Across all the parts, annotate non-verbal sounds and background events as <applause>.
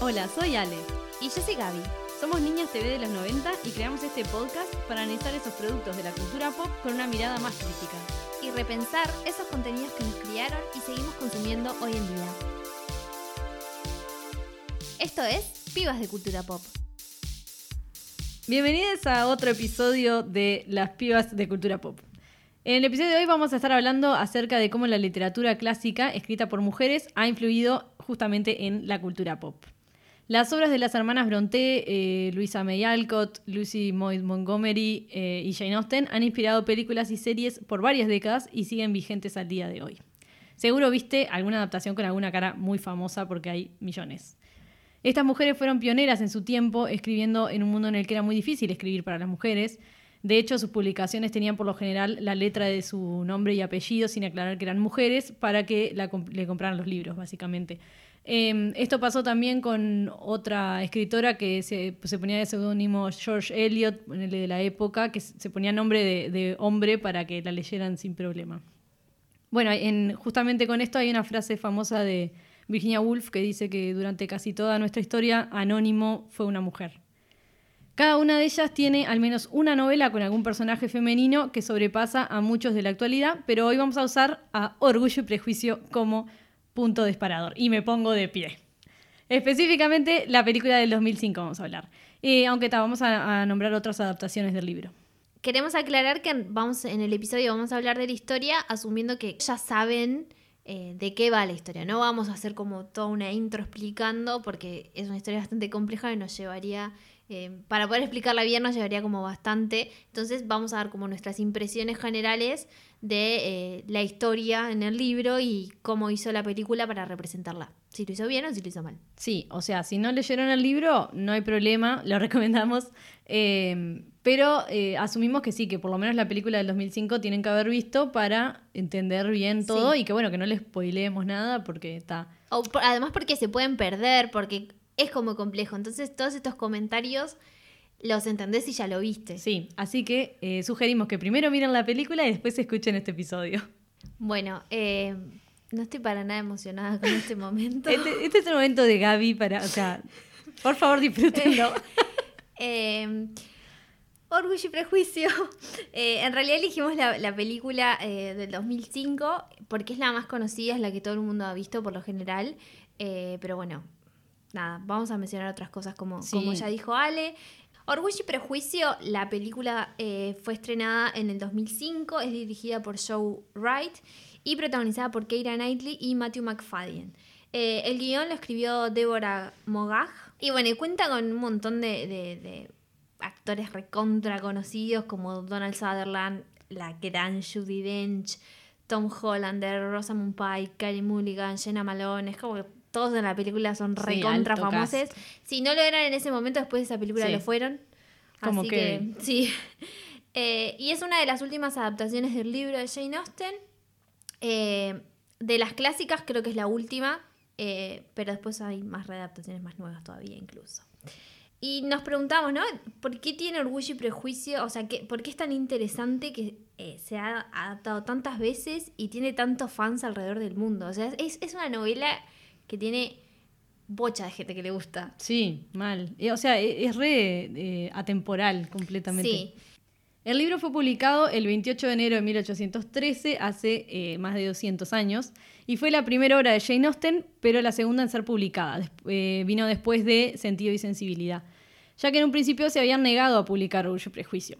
Hola, soy Ale. Y yo soy Gaby. Somos Niñas TV de los 90 y creamos este podcast para analizar esos productos de la cultura pop con una mirada más crítica. Y repensar esos contenidos que nos criaron y seguimos consumiendo hoy en día. Esto es Pibas de Cultura Pop. Bienvenidos a otro episodio de Las Pibas de Cultura Pop. En el episodio de hoy vamos a estar hablando acerca de cómo la literatura clásica escrita por mujeres ha influido justamente en la cultura pop. Las obras de las hermanas Brontë, eh, Louisa May Alcott, Lucy Moy Montgomery eh, y Jane Austen han inspirado películas y series por varias décadas y siguen vigentes al día de hoy. Seguro viste alguna adaptación con alguna cara muy famosa porque hay millones. Estas mujeres fueron pioneras en su tiempo, escribiendo en un mundo en el que era muy difícil escribir para las mujeres, de hecho, sus publicaciones tenían por lo general la letra de su nombre y apellido sin aclarar que eran mujeres para que le compraran los libros, básicamente. Em, esto pasó también con otra escritora que se, ponía de seudónimo George Eliot, de la época, que se ponía nombre de, hombre para que la leyeran sin problema. Bueno, en, justamente con esto hay una frase famosa de Virginia Woolf que dice que durante casi toda nuestra historia Anónimo fue una mujer. Cada una de ellas tiene al menos una novela con algún personaje femenino que sobrepasa a muchos de la actualidad, pero hoy vamos a usar a Orgullo y Prejuicio como punto disparador. Y me pongo de pie. Específicamente la película del 2005 vamos a hablar. Aunque vamos a, nombrar otras adaptaciones del libro. Queremos aclarar que vamos en el episodio vamos a hablar de la historia asumiendo que ya saben eh, de qué va la historia. No vamos a hacer como toda una intro explicando porque es una historia bastante compleja y nos llevaría eh, para poder explicarla bien nos llevaría como bastante. Entonces vamos a dar como nuestras impresiones generales de eh, la historia en el libro y cómo hizo la película para representarla. Si lo hizo bien o si lo hizo mal. Sí, o sea, si no leyeron el libro, no hay problema, lo <laughs> recomendamos. Eh, pero asumimos que sí, que por lo menos la película del 2005 tienen que haber visto para entender bien todo y que bueno, que no les spoileemos nada porque está... además porque se pueden perder, porque es como complejo. Entonces todos estos comentarios los entendés y ya lo viste. Sí, así que eh, sugerimos que primero miren la película y después escuchen este episodio. Bueno, eh, no estoy para nada emocionada con este <laughs> momento. Este, este, es el momento de Gaby para, o sea, por favor disfrútenlo. <laughs> Eh, Orgullo y Prejuicio. en realidad elegimos la, película del 2005 porque es la más conocida, es la que todo el mundo ha visto por lo general. pero bueno, nada, vamos a mencionar otras cosas como, como ya dijo Ale. Orgullo y Prejuicio, la película eh, fue estrenada en el 2005, es dirigida por Joe Wright y protagonizada por Keira Knightley y Matthew McFadden. Eh, el guion lo escribió Deborah Mogag y bueno, cuenta con un montón de, actores recontra conocidos como Donald Sutherland, la gran Judy Dench, Tom Hollander, Rosamund Pike, Carey Mulligan, Jenna Malone, es como todos en la película son recontra famosos. Si no lo eran en ese momento, después de esa película lo fueron. Como Así que... sí. <laughs> Eh, y es una de las últimas adaptaciones del libro de Jane Austen. Eh, de las clásicas creo que es la última, eh, pero después hay más readaptaciones más nuevas todavía incluso. Y nos preguntamos, ¿no? ¿Por qué tiene orgullo y prejuicio? O sea, ¿por qué es tan interesante que se ha adaptado tantas veces y tiene tantos fans alrededor del mundo? O sea, es, es una novela que tiene bocha de gente que le gusta. Sí, mal. O sea, e, es re eh, atemporal completamente. Sí. El libro fue publicado el 28 de enero de 1813, hace eh, más de 200 años, y fue la primera obra de Jane Austen, pero la segunda en ser publicada. Eh, vino después de Sentido y Sensibilidad, ya que en un principio se habían negado a publicar Orgullo y Prejuicio.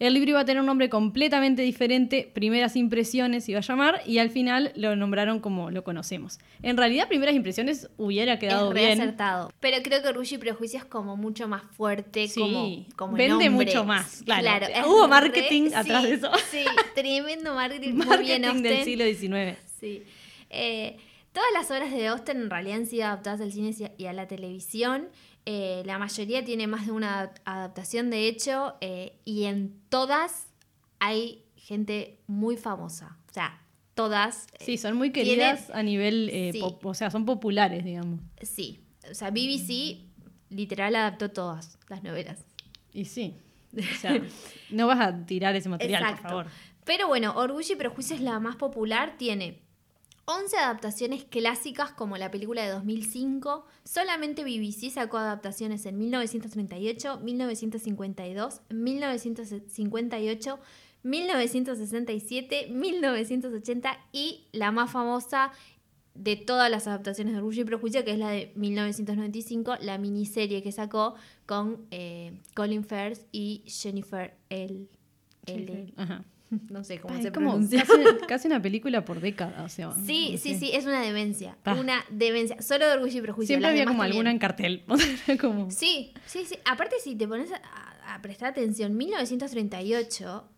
El libro iba a tener un nombre completamente diferente, Primeras Impresiones iba a llamar, y al final lo nombraron como lo conocemos. En realidad, Primeras Impresiones hubiera quedado es bien. acertado. Pero creo que Orgullo y Prejuicio es como mucho más fuerte, sí, como, Vende mucho más, claro. <laughs> Hubo marketing atrás de eso. Sí, tremendo marketing, marketing del siglo XIX. Sí. Eh, todas las obras de Austen en realidad han sido adaptadas al cine y a la televisión. Eh, la mayoría tiene más de una adaptación, de hecho, eh, y en todas hay gente muy famosa. O sea, todas. Eh, sí, son muy queridas a nivel, o sea, son populares, digamos. Sí, o sea, BBC literal adaptó todas las novelas. Y sí, o <laughs> sea, no vas a tirar ese material, por favor. Pero bueno, Orgullo y Prejuicio es la más popular, tiene 11 adaptaciones clásicas como la película de 2005. Solamente BBC sacó adaptaciones en 1938, 1952, 1958, 1967, 1980 y la más famosa de todas las adaptaciones de Orgullo y Prejuicio, que es la de 1995, la miniserie que sacó con eh, Colin Firth y Jennifer L. L. Ajá. <laughs> No sé cómo se es como pronuncia. casi, <laughs> casi una película por década, o sea. Sí, no sí, sé. sí, es una demencia. Pa. Una demencia. Solo de Orgullo y Prejuicio. Siempre había como también. alguna en cartel. <laughs> como... Sí, sí, sí. Aparte, si te pones a, a prestar atención, 1938.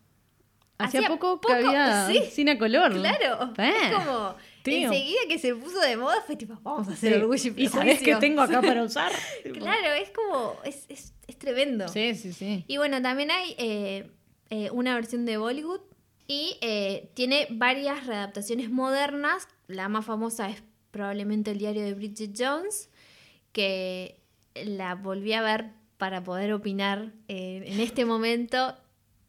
Hacía poco, poco, que había sí. cine a color. Claro. Pa. Es como. tío. Enseguida que se puso de moda fue tipo, vamos a hacer Sí. Orgullo y ¿Y Prejuicio. sabes qué tengo acá para usar? Claro, es como. Es, es, es tremendo. Sí, sí, sí. Y bueno, también hay eh, eh, una versión de Bollywood y eh, tiene varias readaptaciones modernas. La más famosa es probablemente el diario de Bridget Jones, que la volví a ver para poder opinar eh, en este momento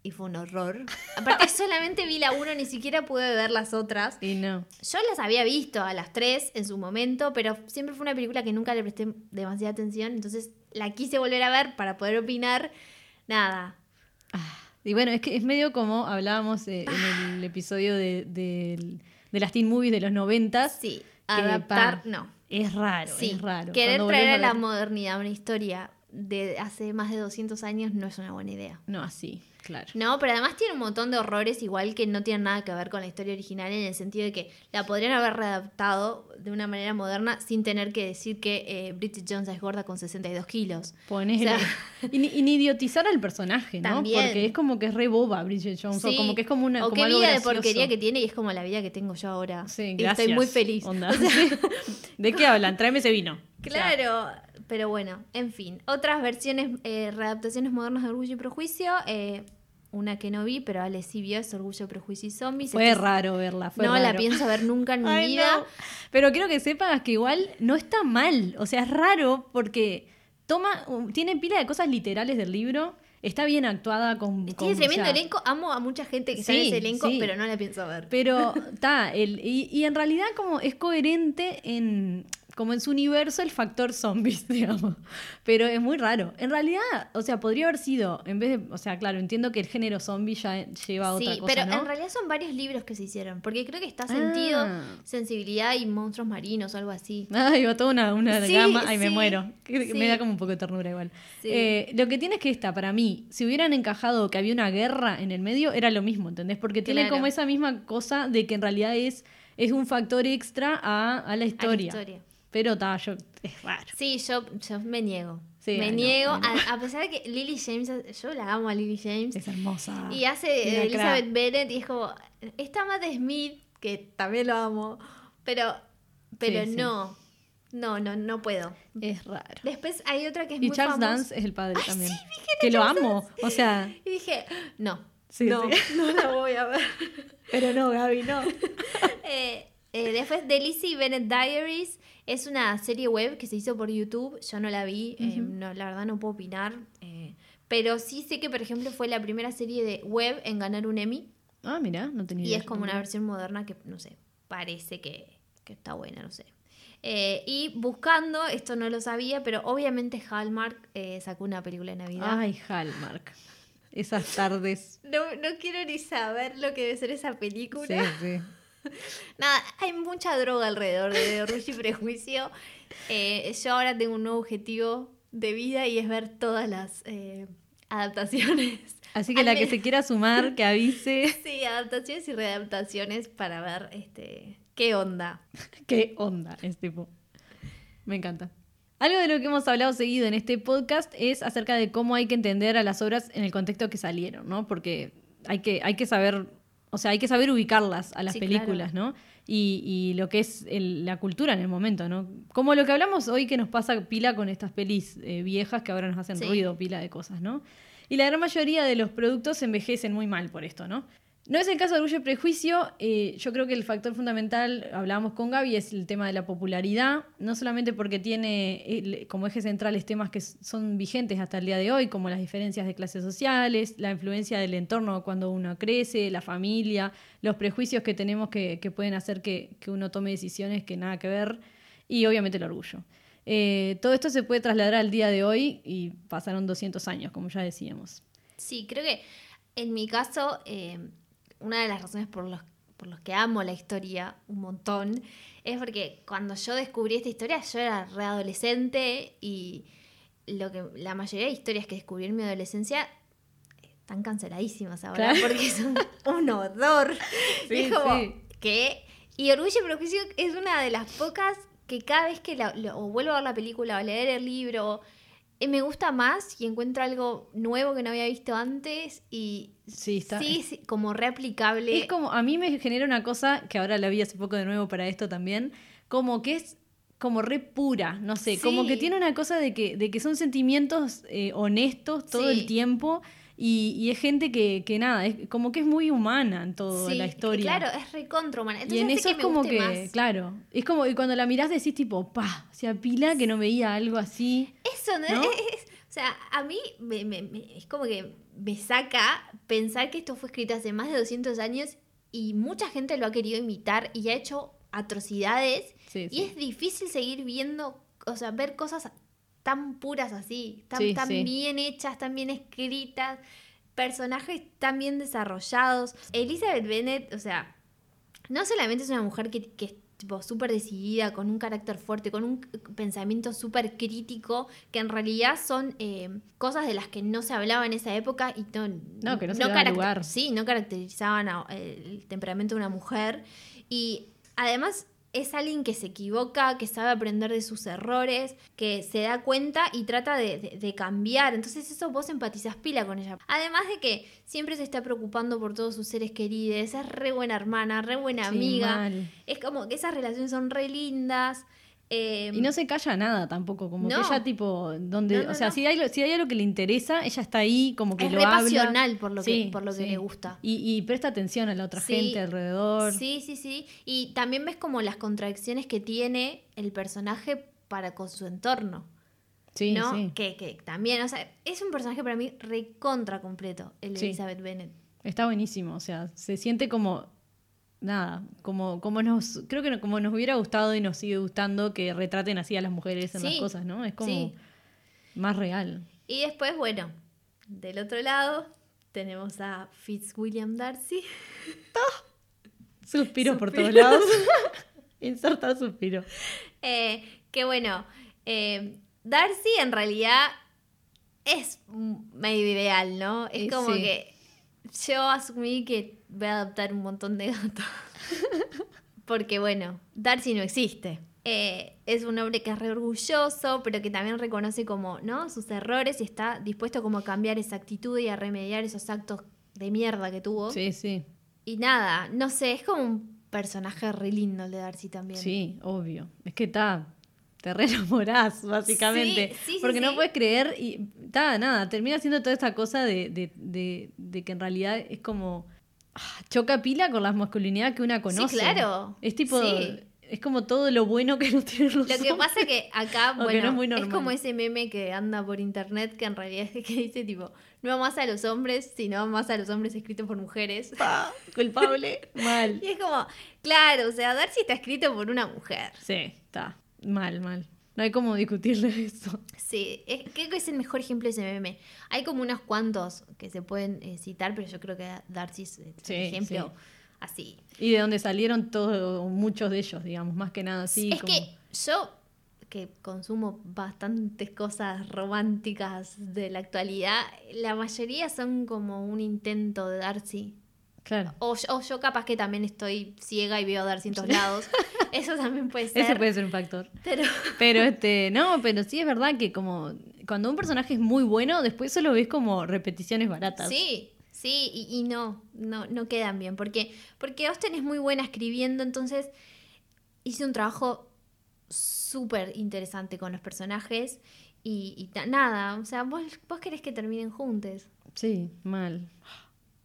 y fue un horror. Aparte <laughs> solamente vi la uno, ni siquiera pude ver las otras. Y no. Yo las había visto a las tres en su momento, pero siempre fue una película que nunca le presté demasiada atención, entonces la quise volver a ver para poder opinar. Nada, Y bueno, es que es medio como hablábamos eh, en el episodio de, de- de las teen movies de los noventas. Sí, que, adaptar, pa, no. Es raro, Sí, es raro. querer Cuando traer a la modernidad una historia de hace más de 200 años no es una buena idea. No, así, claro. No, pero además tiene un montón de horrores igual que no tienen nada que ver con la historia original en el sentido de que la podrían haber readaptado de una manera moderna sin tener que decir que eh, Bridget Jones es gorda con 62 kilos. Ponele. O sea- y, ni, y ni idiotizar al personaje, ¿no? También. Porque es como que es re boba Bridget Jones. O como que es como una. o como qué algo vida de porquería que tiene y es como la vida que tengo yo ahora. Sí, Y gracias. Estoy muy feliz. onda. <laughs> <laughs> ¿De qué hablan? Tráeme ese vino. O sea, Claro, pero bueno, en fin. Otras versiones, eh, readaptaciones modernas de Orgullo y Prejuicio. eh, una que no vi, pero Ale sí vio, es Orgullo, Prejuicio y Zombies. fue raro verla. Fue no la pienso ver nunca en mi Ay, vida. no. Pero quiero que sepas que igual no está mal. O sea, es raro porque toma, tiene pila de cosas literales del libro. Está bien actuada con. Tiene con- tremendo o sea, elenco. Amo a mucha gente que Sí, ese elenco, sí. pero no la pienso ver. Pero <laughs> está, y, y en realidad como es coherente en como en su universo el factor zombies, <laughs> digamos. Pero es muy raro. En realidad, o sea, podría haber sido, en vez de, o sea, claro, entiendo que el género zombie ya lleva a otra sí, cosa, pero ¿no? en realidad son varios libros que se hicieron. Porque creo que está sentido, Ah. sensibilidad y monstruos marinos o algo así. Ay, va toda una, una Sí, gama. Ay, me sí, muero. Sí. Me da como un poco de ternura igual. Sí. Eh, lo que tiene es que esta, para mí, si hubieran encajado que había una guerra en el medio, era lo mismo, ¿entendés? Porque tiene como esa misma cosa de que en realidad es, es un factor extra a, a la historia. historia. Pero está, yo. Es raro. Sí, yo, yo me niego. Sí, me ay, niego, no. A, a pesar de que Lily James, yo la amo a Lily James. Es hermosa. Y hace Elizabeth crack. Bennet y es como, está Matt Smith, que también lo amo, pero, pero Sí, sí. no, no, no, no puedo. Es raro. Después hay otra que es Y muy Charles famosa. Dance es el padre Ay, también. que lo Charles amo. O sea, Y dije, no, Sí, no, sí. <laughs> no la voy a ver. pero no, Gaby, no. <laughs> Eh, eh, después de Lizzie Bennett Diaries es una serie web que se hizo por YouTube. Yo no la vi, eh, no, la verdad no puedo opinar. eh, pero sí sé que, por ejemplo, fue la primera serie de web en ganar un Emmy. Ah, mira, no tenía Y idea es como una versión moderna que, no sé, parece que, que está buena, no sé. Eh, y buscando, esto no lo sabía, pero obviamente Hallmark eh, sacó una película de Navidad. Ay, Hallmark. Esas tardes. <laughs> No, no quiero ni saber lo que debe ser esa película. Sí, sí. <laughs> Nada, hay mucha droga alrededor de Orgullo y Prejuicio. Eh, yo ahora tengo un nuevo objetivo de vida y es ver todas las eh, adaptaciones. Así que Al la que se quiera sumar, que avise <laughs> Sí, adaptaciones y readaptaciones para ver este qué onda. <laughs> qué onda es tipo. Me encanta. Algo de lo que hemos hablado seguido en este podcast es acerca de cómo hay que entender a las obras en el contexto que salieron, ¿no? Porque hay que, hay que saber, o sea, hay que saber ubicarlas a las Sí, películas, ¿no? Y, y lo que es el- la cultura en el momento, ¿no? Como lo que hablamos hoy que nos pasa pila con estas pelis eh, viejas que ahora nos hacen Sí. ruido, pila de cosas, ¿no? Y la gran mayoría de los productos envejecen muy mal por esto, ¿no? No es el caso de Orgullo y Prejuicio. eh, yo creo que el factor fundamental, hablábamos con Gaby, es el tema de la popularidad. No solamente porque tiene como eje centrales temas que son vigentes hasta el día de hoy, como las diferencias de clases sociales, la influencia del entorno cuando uno crece, la familia, los prejuicios que tenemos que, pueden hacer que, que uno tome decisiones que nada que ver, y obviamente el orgullo. Eh, todo esto se puede trasladar al día de hoy y pasaron 200 años, como ya decíamos. Sí, creo que en mi caso, eh, una de las razones por los, por los que amo la historia un montón es porque cuando yo descubrí esta historia, yo era readolescente y lo que la mayoría de historias que descubrí en mi adolescencia están canceladísimas ahora Claro. porque son un horror. <laughs> Sí, Y es como sí. que y Orgullo y Prejuicio es una de las pocas que cada vez que la- lo- o vuelvo a ver la película o leer el libro me gusta más y encuentro algo nuevo que no había visto antes y Sí, está- sí, sí, como reaplicable. Es como, a mí me genera una cosa que ahora la vi hace poco de nuevo para esto también, como que es como re pura, no sé, como que tiene una cosa de que, de que son sentimientos eh, honestos todo Sí. el tiempo y, y es gente que, que nada, es como que es muy humana en toda Sí, la historia. Claro, es recontra humana. y Entonces en hace eso que es como que, más. claro, es como que cuando la mirás decís tipo, pa, o sea, pila que no veía algo así. Eso, ¿no? ¿No? Es- es- o sea, a mí me, me- me- es como que me saca pensar que esto fue escrito hace más de 200 años y mucha gente lo ha querido imitar y ha hecho atrocidades Sí, y sí. es difícil seguir viendo, o sea, ver cosas tan puras así, tan, Sí, tan sí. bien hechas, tan bien escritas, personajes tan bien desarrollados. Elizabeth Bennet, o sea, no solamente es una mujer que, que es tipo súper decidida, con un carácter fuerte, con un pensamiento súper crítico, que en realidad son eh, cosas de las que no se hablaba en esa época y no, No, que no se caracter- lugar. Sí, no caracterizaban a- el temperamento de una mujer. Y además es alguien que se equivoca, que sabe aprender de sus errores, que se da cuenta y trata de, de- de cambiar. Entonces eso vos empatizas pila con ella. Además de que siempre se está preocupando por todos sus seres queridos, es re buena hermana, re buena amiga. Es como que esas relaciones son re lindas. Eh, Y no se calla nada tampoco, como No. que ella tipo, donde, No, no, o sea, si, hay, si hay algo que le interesa, ella está ahí, como que es lo re habla. pasional por lo que, por lo que le gusta. Y, y presta atención a la otra Sí. gente alrededor. Sí, sí, sí. Y también ves como las contradicciones que tiene el personaje para con su entorno. Sí, ¿no? sí. Que, que también, o sea, es un personaje para mí recontra completo, el de. Elizabeth Bennet. Está buenísimo, o sea, se siente como nada, como, como nos, creo que no- como nos hubiera gustado y nos sigue gustando que retraten así a las mujeres en las cosas, ¿no? Es como sí. más real. Y después, bueno, del otro lado tenemos a Fitzwilliam Darcy. Suspiros por Suspiros. todos lados. <laughs> Insertar suspiro. Eh, que bueno, eh, Darcy en realidad es medio ideal, ¿no? Es como sí. que yo asumí que voy a adoptar un montón de gatos. <laughs> Porque bueno, Darcy no existe. Eh, es un hombre que es re orgulloso, pero que también reconoce como, ¿no? Sus errores y está dispuesto como a cambiar esa actitud y a remediar esos actos de mierda que tuvo. Sí, sí. Y nada, no sé, es como un personaje re lindo el de Darcy también. Sí, obvio. Es que está. Te re enamorás, <laughs> básicamente. Sí, sí, sí, Porque no sí. puedes creer y. Está, nada. Termina siendo toda esta cosa de, de, de, de que en realidad es como. ah, choca pila con la masculinidad que una conoce. claro. Es tipo. Sí. Es como todo lo bueno que no tienen los Lo que hombres. pasa que acá, <laughs> bueno, no es como ese meme que anda por internet que en realidad es que dice tipo, no más a los hombres, sino más a los hombres escritos por mujeres. Pa, culpable. <laughs> Mal. Y es como, claro, o sea, Darcy está escrito por una mujer. Sí, está. Mal, mal. No hay como discutirle <laughs> eso. Sí, es- creo que es el mejor ejemplo de ese meme. Hay como unos cuantos que se pueden eh, citar, pero yo creo que Darcy es el Sí, ejemplo sí. así. Y de donde salieron todos, muchos de ellos, digamos, más que nada así. es como- que yo, que consumo bastantes cosas románticas de la actualidad, la mayoría son como un intento de Darcy. Claro. O, yo- o yo capaz que también estoy ciega y veo en todos lados. <laughs> Eso también puede ser. Ese puede ser un factor. Pero <laughs> Pero este, no, pero sí es verdad que como cuando un personaje es muy bueno, después solo ves como repeticiones baratas. sí, sí, y, y no, no, no quedan bien. Porque, porque Austen es muy buena escribiendo, entonces hice un trabajo súper interesante con los personajes. Y, nada, o sea, vos, vos querés que terminen juntos. Sí, mal.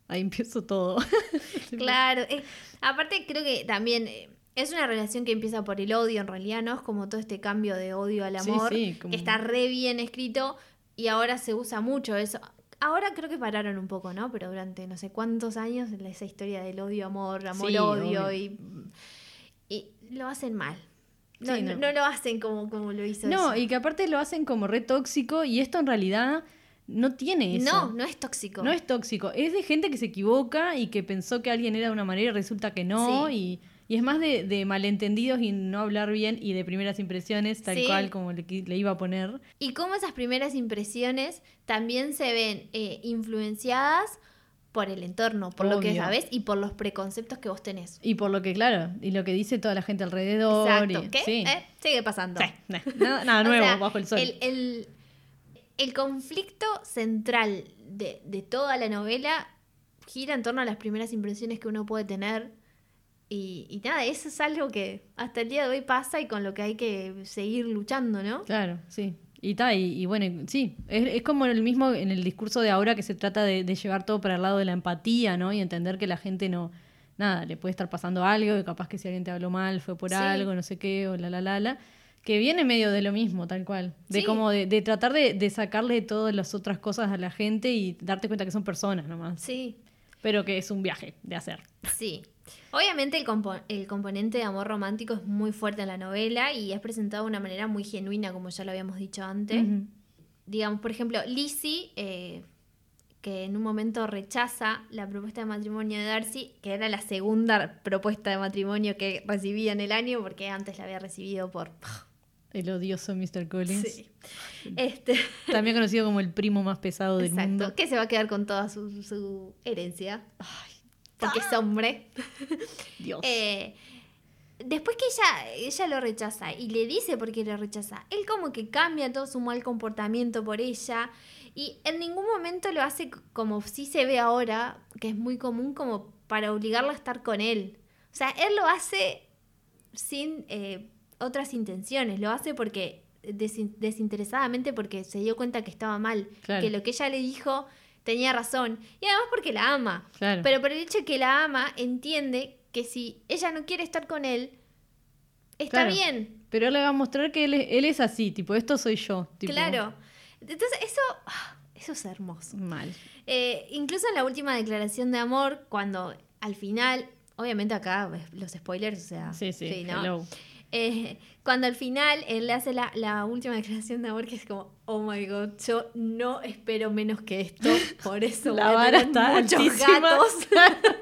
Ahí empiezo todo. <laughs> Claro, eh, aparte creo que también eh, es una relación que empieza por el odio, en realidad, ¿no? Es como todo este cambio de odio al Sí, amor, sí, como- que está re bien escrito y ahora se usa mucho eso. Ahora creo que pararon un poco, ¿no? Pero durante no sé cuántos años esa historia del odio-amor, Sí, amor-odio y, y lo hacen mal. No, Sí, no. no. lo hacen como, como lo hizo No, y que aparte lo hacen como re tóxico y esto en realidad no tiene eso. No, no es tóxico. No es tóxico, es de gente que se equivoca y que pensó que alguien era de una manera y resulta que no. Sí. Y, y es más de, de malentendidos y no hablar bien y de primeras impresiones, tal Sí. cual como le, iba a poner. Y cómo esas primeras impresiones también se ven eh, influenciadas por el entorno, por lo que sabes y por los preconceptos que vos tenés. Y por lo que, claro, y lo que dice toda la gente alrededor. Exacto. y- ¿Qué? Sí. ¿Eh? Sigue pasando. Sí, nada, <laughs> O nuevo sea, bajo el sol. El, el- el conflicto central de, de toda la novela gira en torno a las primeras impresiones que uno puede tener. Y, y nada, eso es algo que hasta el día de hoy pasa y con lo que hay que seguir luchando, ¿no? Claro, sí. Y ta, y, y bueno, sí, es, es como el mismo en el discurso de ahora que se trata de, de llevar todo para el lado de la empatía, ¿no? Y entender que la gente no, nada, le puede estar pasando algo, y capaz que si alguien te habló mal fue por Sí. algo, no sé qué, o la la la la, que viene medio de lo mismo, tal cual. De Sí. como de, de tratar de, de sacarle todas las otras cosas a la gente y darte cuenta que son personas nomás. Sí, Pero que es un viaje de hacer. sí. Obviamente el, compo- el componente de amor romántico es muy fuerte en la novela y es presentado de una manera muy genuina, como ya lo habíamos dicho antes. Digamos, por ejemplo, Lizzie, eh, que en un momento rechaza la propuesta de matrimonio de Darcy, que era la segunda propuesta de matrimonio que recibía en el año, porque antes la había recibido por... El odioso Mr. Collins. Sí. Este, También conocido como el primo más pesado del exacto, mundo. que se va a quedar con toda su, su herencia, porque es hombre. Dios. Eh, después que ella, ella lo rechaza y le dice por qué lo rechaza, él como que cambia todo su mal comportamiento por ella y en ningún momento lo hace como si se ve ahora, que es muy común, como para obligarla a estar con él. O sea, él lo hace sin eh, otras intenciones, lo hace porque desin- desinteresadamente porque se dio cuenta que estaba mal, Claro. que lo que ella le dijo tenía razón y además porque la ama. Claro. Pero por el hecho de que la ama, entiende que si ella no quiere estar con él, está Claro. bien. Pero él le va a mostrar que él es, él es así, tipo, esto soy yo. tipo, Claro. Entonces, eso, ah, eso es hermoso. Mal. Eh, incluso en la última declaración de amor, cuando al final, obviamente acá ves los spoilers, o sea, Sí, sí, ¿no? Eh, cuando al final él le hace la, la última declaración de amor, que es como, oh my god, yo no espero menos que esto, por eso <laughs> La voy a vara está muchos altísima. gatos. <laughs>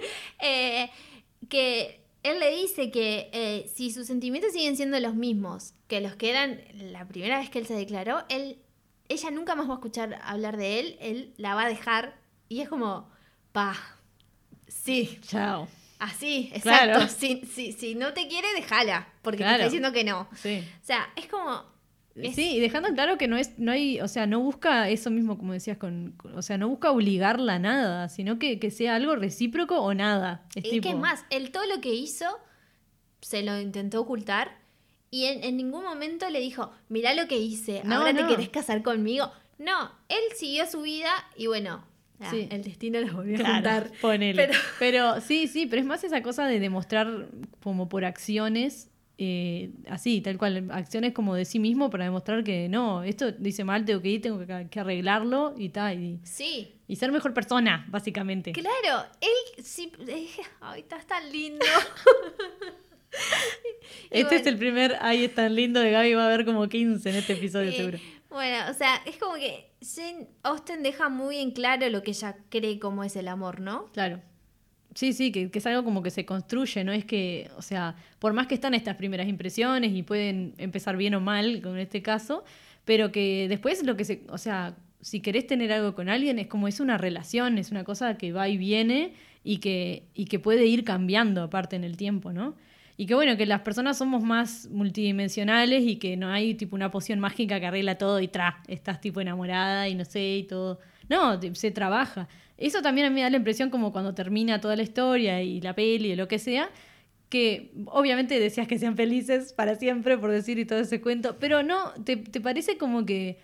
<laughs> Eh, que él le dice que eh, si sus sentimientos siguen siendo los mismos que los que eran la primera vez que él se declaró, él, ella nunca más va a escuchar hablar de él, él la va a dejar y es como, pa, sí, Chao. Así, Claro. exacto, si, si, si no te quiere, déjala, porque Claro. te está diciendo que no. Sí. O sea, es como... es- Sí, y dejando claro que no es, no hay, o sea, no busca eso mismo como decías con, o sea, no busca obligarla a nada, sino que, que sea algo recíproco o nada. Es tipo, que es más, él todo lo que hizo se lo intentó ocultar y en, en ningún momento le dijo, mirá lo que hice, No, ahora te querés casar conmigo. No, él siguió su vida y bueno, ah, Sí. el destino los volvió a juntar. ponele. Pero- <laughs> Pero... sí, sí, pero es más esa cosa de demostrar como por acciones, eh, así, tal cual, acciones como de sí mismo para demostrar que no, esto dice mal, tengo que ir, tengo que, que arreglarlo y tal, y, Sí, y ser mejor persona, básicamente. claro, él sí, eh, ay, estás tan lindo. <laughs> Este es el primer, ay, es tan lindo de Gaby, va a haber como 15 en este episodio Eh, seguro. Bueno, o sea, es como que Jane Austen deja muy en claro lo que ella cree como es el amor, ¿no? Claro. Sí, sí, que, que es algo como que se construye, no es que, o sea, por más que están estas primeras impresiones y pueden empezar bien o mal con este caso, pero que después lo que se, o sea, si querés tener algo con alguien es como es una relación, es una cosa que va y viene y que, y que puede ir cambiando aparte en el tiempo, ¿no? Y que bueno, que las personas somos más multidimensionales y que no hay tipo una poción mágica que arregla todo y tra, estás tipo enamorada y no sé y todo. No, se trabaja. Eso también a mí me da la impresión como cuando termina toda la historia y la peli o lo que sea, que obviamente decías que sean felices para siempre, por decir y todo ese cuento, pero no, te, te parece como que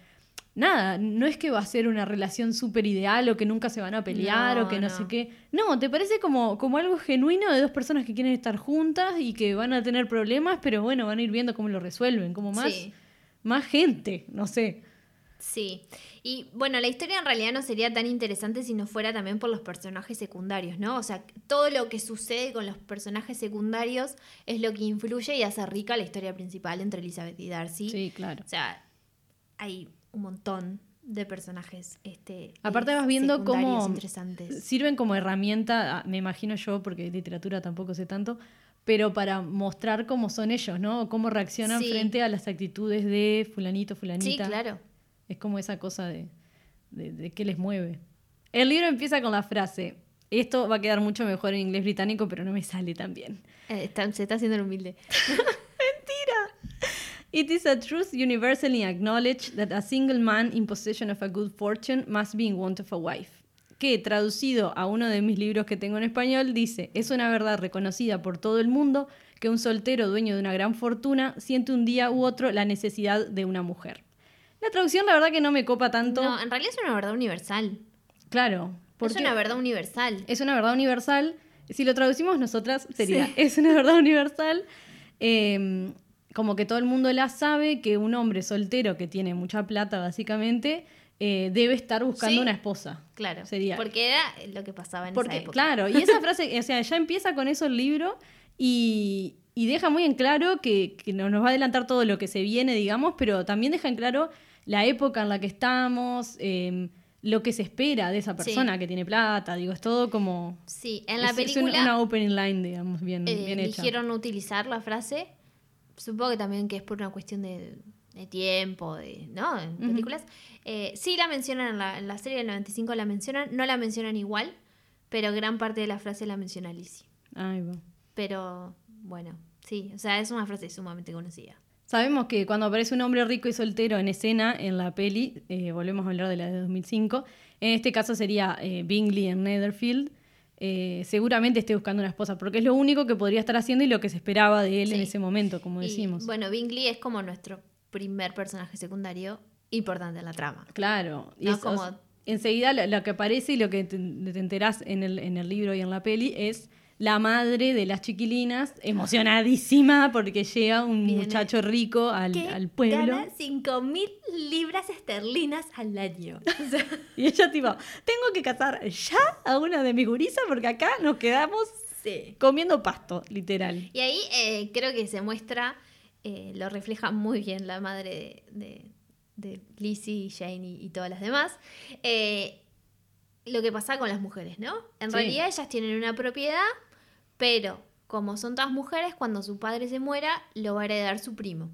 nada, no es que va a ser una relación súper ideal o que nunca se van a pelear No, o que no, no. sé qué. No, te parece como, como algo genuino de dos personas que quieren estar juntas y que van a tener problemas, pero bueno, van a ir viendo cómo lo resuelven, como más, Sí. más gente, no sé. Sí, y bueno, la historia en realidad no sería tan interesante si no fuera también por los personajes secundarios, ¿no? O sea, todo lo que sucede con los personajes secundarios es lo que influye y hace rica la historia principal entre Elizabeth y Darcy. Sí, claro. O sea, hay un montón de personajes. Este, Aparte eh, vas viendo secundarios cómo sirven como herramienta, ah, me imagino yo, porque literatura tampoco sé tanto, pero para mostrar cómo son ellos, ¿no? Cómo reaccionan Sí. frente a las actitudes de fulanito, Sí, fulanita. claro. Es como esa cosa de, de, de qué les mueve. El libro empieza con la frase, esto va a quedar mucho mejor en inglés británico, pero no me sale tan bien. Eh, está- se está haciendo el humilde. <laughs> It is a truth universally acknowledged that a single man in possession of a good fortune must be in want of a wife. Que traducido a uno de mis libros que tengo en español dice, es una verdad reconocida por todo el mundo que un soltero dueño de una gran fortuna siente un día u otro la necesidad de una mujer. La traducción la verdad que no me copa tanto. No, en realidad es una verdad universal. Claro. Es una verdad universal. es una verdad universal. Si lo traducimos nosotras sería, Sí. es una verdad universal. eh, como que todo el mundo la sabe que un hombre soltero que tiene mucha plata básicamente eh, debe estar buscando Sí. una esposa. Claro. Sería. Porque era lo que pasaba en Porque, esa época. claro, y esa <laughs> frase, o sea, ya empieza con eso el libro y, y deja muy en claro que, que no nos va a adelantar todo lo que se viene, digamos, pero también deja en claro la época en la que estamos, eh, lo que se espera de esa Sí. persona que tiene plata, digo, es todo como... Sí, en la es- es película una, una opening line, digamos, bien, eh, bien hecha. eligieron utilizar la frase. Supongo que también que es por una cuestión de, de tiempo, de, ¿no? En películas. Eh, sí la mencionan en la, en la serie del 95, la mencionan. No la mencionan igual, pero gran parte de la frase la menciona Lizzie. Ahí va. Pero bueno, sí, o sea, es una frase sumamente conocida. Sabemos que cuando aparece un hombre rico y soltero en escena en la peli, eh, volvemos a hablar de la de 2005, en este caso sería eh, Bingley en Netherfield, eh, seguramente esté buscando una esposa, porque es lo único que podría estar haciendo y lo que se esperaba de él en ese momento, como Y, decimos. bueno, Bingley es como nuestro primer personaje secundario importante en la trama. Claro, y No, es- o como- sea, enseguida lo, lo que aparece y lo que te, te enterás en el, en el libro y en la peli es la madre de las chiquilinas, emocionadísima porque llega un Viene- muchacho rico al, que al pueblo. Gana 5 mil libras esterlinas al año. <laughs> O sea, Y ella tipo, tengo que casar ya a una de mis gurisas porque acá nos quedamos sí. comiendo pasto, literal. Y ahí eh, creo que se muestra, eh, lo refleja muy bien la madre de, de, de Lizzie, Jane y, y todas las demás. eh, lo que pasa con las mujeres, ¿no? En Sí. realidad ellas tienen una propiedad, pero como son todas mujeres, cuando su padre se muera, lo va a heredar su primo.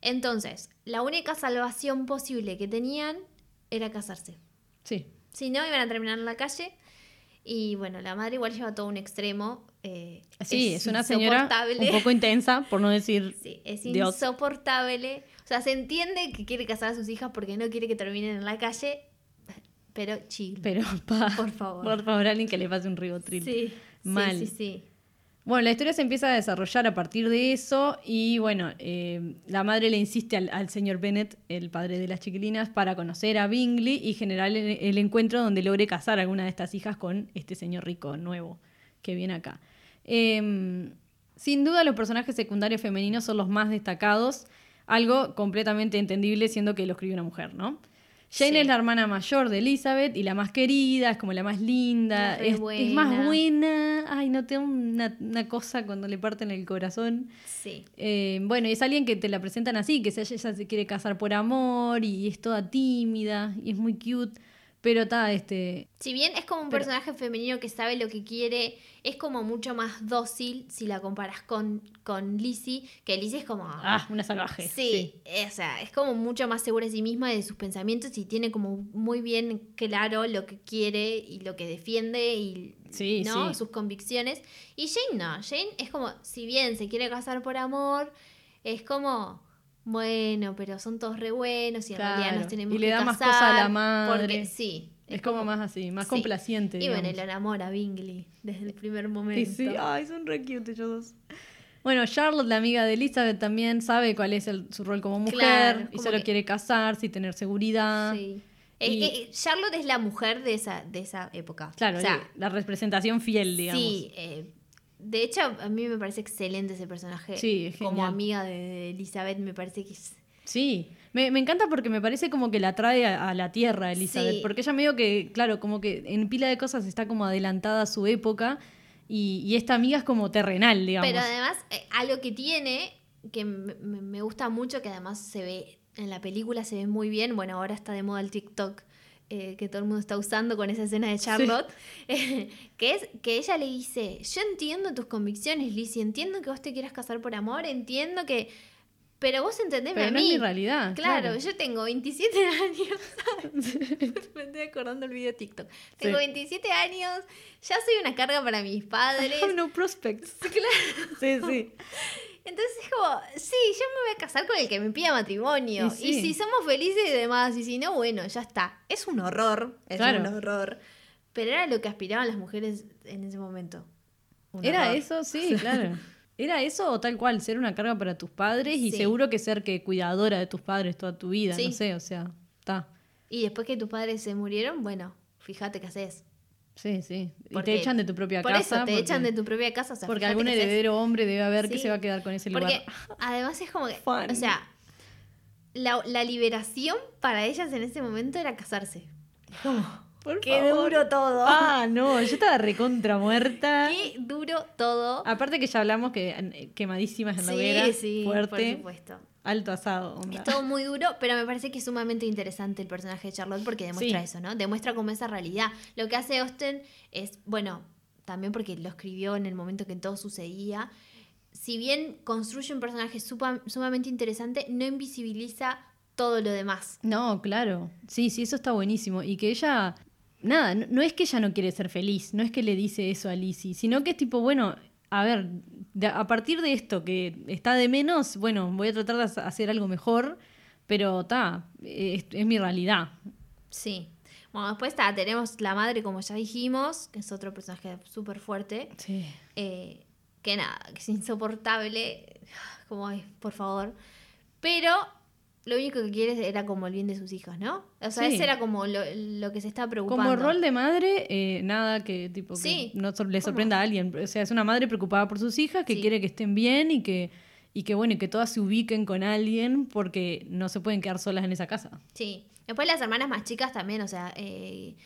Entonces, la única salvación posible que tenían era casarse. Sí. Si no, iban a terminar en la calle. Y bueno, la madre igual lleva todo un extremo. eh, Sí, es, una señora <laughs> un poco intensa, por no decir... Sí, es Dios. insoportable. O sea, se entiende que quiere casar a sus hijas porque no quiere que terminen en la calle. Pero chill. Pero, <laughs> pa, Por favor. Por favor, alguien que le pase un ribotril. sí, Mal. sí, sí, sí. Bueno, la historia se empieza a desarrollar a partir de eso y bueno, eh, la madre le insiste al, al señor Bennett, el padre de las chiquilinas, para conocer a Bingley y generar el, el encuentro donde logre casar a alguna de estas hijas con este señor rico nuevo que viene acá. Eh, sin duda los personajes secundarios femeninos son los más destacados, algo completamente entendible siendo que lo escribe una mujer, ¿no? Jane Sí. es la hermana mayor de Elizabeth y la más querida, es como la más linda, es, es más buena. Ay, no tengo una, una cosa cuando le parten el corazón. Sí. Eh, bueno, es alguien que te la presentan así, que ella se quiere casar por amor y es toda tímida y es muy cute, pero está, este... Si bien es como un Pero- personaje femenino que sabe lo que quiere, es como mucho más dócil si la comparas con, con Lizzie, que Lizzie es como... Ah, una salvaje. Sí, o sea, es como mucho más segura de sí misma de sus pensamientos y tiene como muy bien claro lo que quiere y lo que defiende y Sí, ¿no? sí. sus convicciones. Y Jane no, Jane es como, si bien se quiere casar por amor, es como, bueno, pero son todos re buenos y en realidad Claro, nos tenemos y le que da más casar cosa a la madre. Porque sí. Es como más así, más sí. complaciente. Y bueno, y lo enamora Bingley desde el primer momento. Y sí, ay, son re cute ellos dos. Bueno, Charlotte, la amiga de Elizabeth, también sabe cuál es el- su rol como mujer Claro, y solo que- quiere casarse y tener seguridad. Sí. Eh, eh, Charlotte es la mujer de esa, de esa época. Claro, O sea, la representación fiel, digamos. sí. eh, de hecho, a mí me parece excelente ese personaje. Sí, es Como amiga de Elizabeth, me parece que es. Sí, me, me encanta porque me parece como que la trae a, a la tierra Elizabeth, Sí. porque ella medio que, claro, como que en pila de cosas está como adelantada a su época y, y esta amiga es como terrenal, digamos. Pero además, eh, algo que tiene, que me, me- me gusta mucho, que además se ve en la película, se ve muy bien. Bueno, ahora está de moda el TikTok. Eh, que todo el mundo está usando con esa escena de Charlotte, <laughs> eh, que es que ella le dice, yo entiendo tus convicciones, Lizzie, entiendo que vos te quieras casar por amor, entiendo que... Pero vos entendeme Pero a no mí. es mi realidad. Claro, Claro, yo tengo 27 <laughs> años. <laughs> Me estoy acordando el video de TikTok. Tengo Sí. 27 años, ya soy una carga para mis padres. I have no prospects. Claro. Sí, sí. Entonces es como, sí, yo me voy a casar con el que me pida matrimonio. Y sí. Y si somos felices y demás, y si no, bueno, ya está. Es un horror, es Claro. un horror. Pero era lo que aspiraban las mujeres en ese momento. Un Era horror. eso, sí, <laughs> claro. Era eso o tal cual, ser una carga para tus padres y Sí. seguro que ser que cuidadora de tus padres toda tu vida, Sí. no sé, o sea, está. Y después que tus padres se murieron, bueno, fíjate qué haces. Sí, sí. Y Porque- te echan de tu propia Por casa. eso, te porque- echan de tu propia casa. O sea, Porque algún heredero hombre debe haber que se va a quedar con ese Porque lugar. además es como que, Fun. o sea, la, la liberación para ellas en ese momento era casarse. Por Qué favor. duro todo. Ah, no, yo estaba recontra muerta. <laughs> Qué duro todo. Aparte que ya hablamos que eh, quemadísimas en la hoguera, sí, sí, por fuerte, supuesto. alto asado. onda. Es todo muy duro, pero me parece que es sumamente interesante el personaje de Charlotte porque demuestra Sí. eso, ¿no? Demuestra como esa realidad. Lo que hace Austen es, bueno, también porque lo escribió en el momento que todo sucedía, si bien construye un personaje supa- sumamente interesante, no invisibiliza todo lo demás. No, claro. Sí, sí, eso está buenísimo. Y que ella, nada, no, no es que ella no quiere ser feliz, no es que le dice eso a Lizzie, sino que es tipo, bueno, a ver, de- a partir de esto que está de menos, bueno, voy a tratar de ha- hacer algo mejor, pero está, es, es mi realidad. Sí. Bueno, después está, tenemos la madre, como ya dijimos, que es otro personaje súper fuerte. Sí. eh, que nada, que es insoportable. Como, ay, por favor. Pero lo único que quiere era como el bien de sus hijos, ¿no? O sea, Sí. ese era como lo, lo que se estaba preocupando. Como rol de madre, eh, nada que tipo que Sí. no sor- le ¿Cómo? sorprenda a alguien. O sea, es una madre preocupada por sus hijas, que Sí. quiere que estén bien y que, y que bueno, y que todas se ubiquen con alguien porque no se pueden quedar solas en esa casa. Sí. Después las hermanas más chicas también, o sea. eh,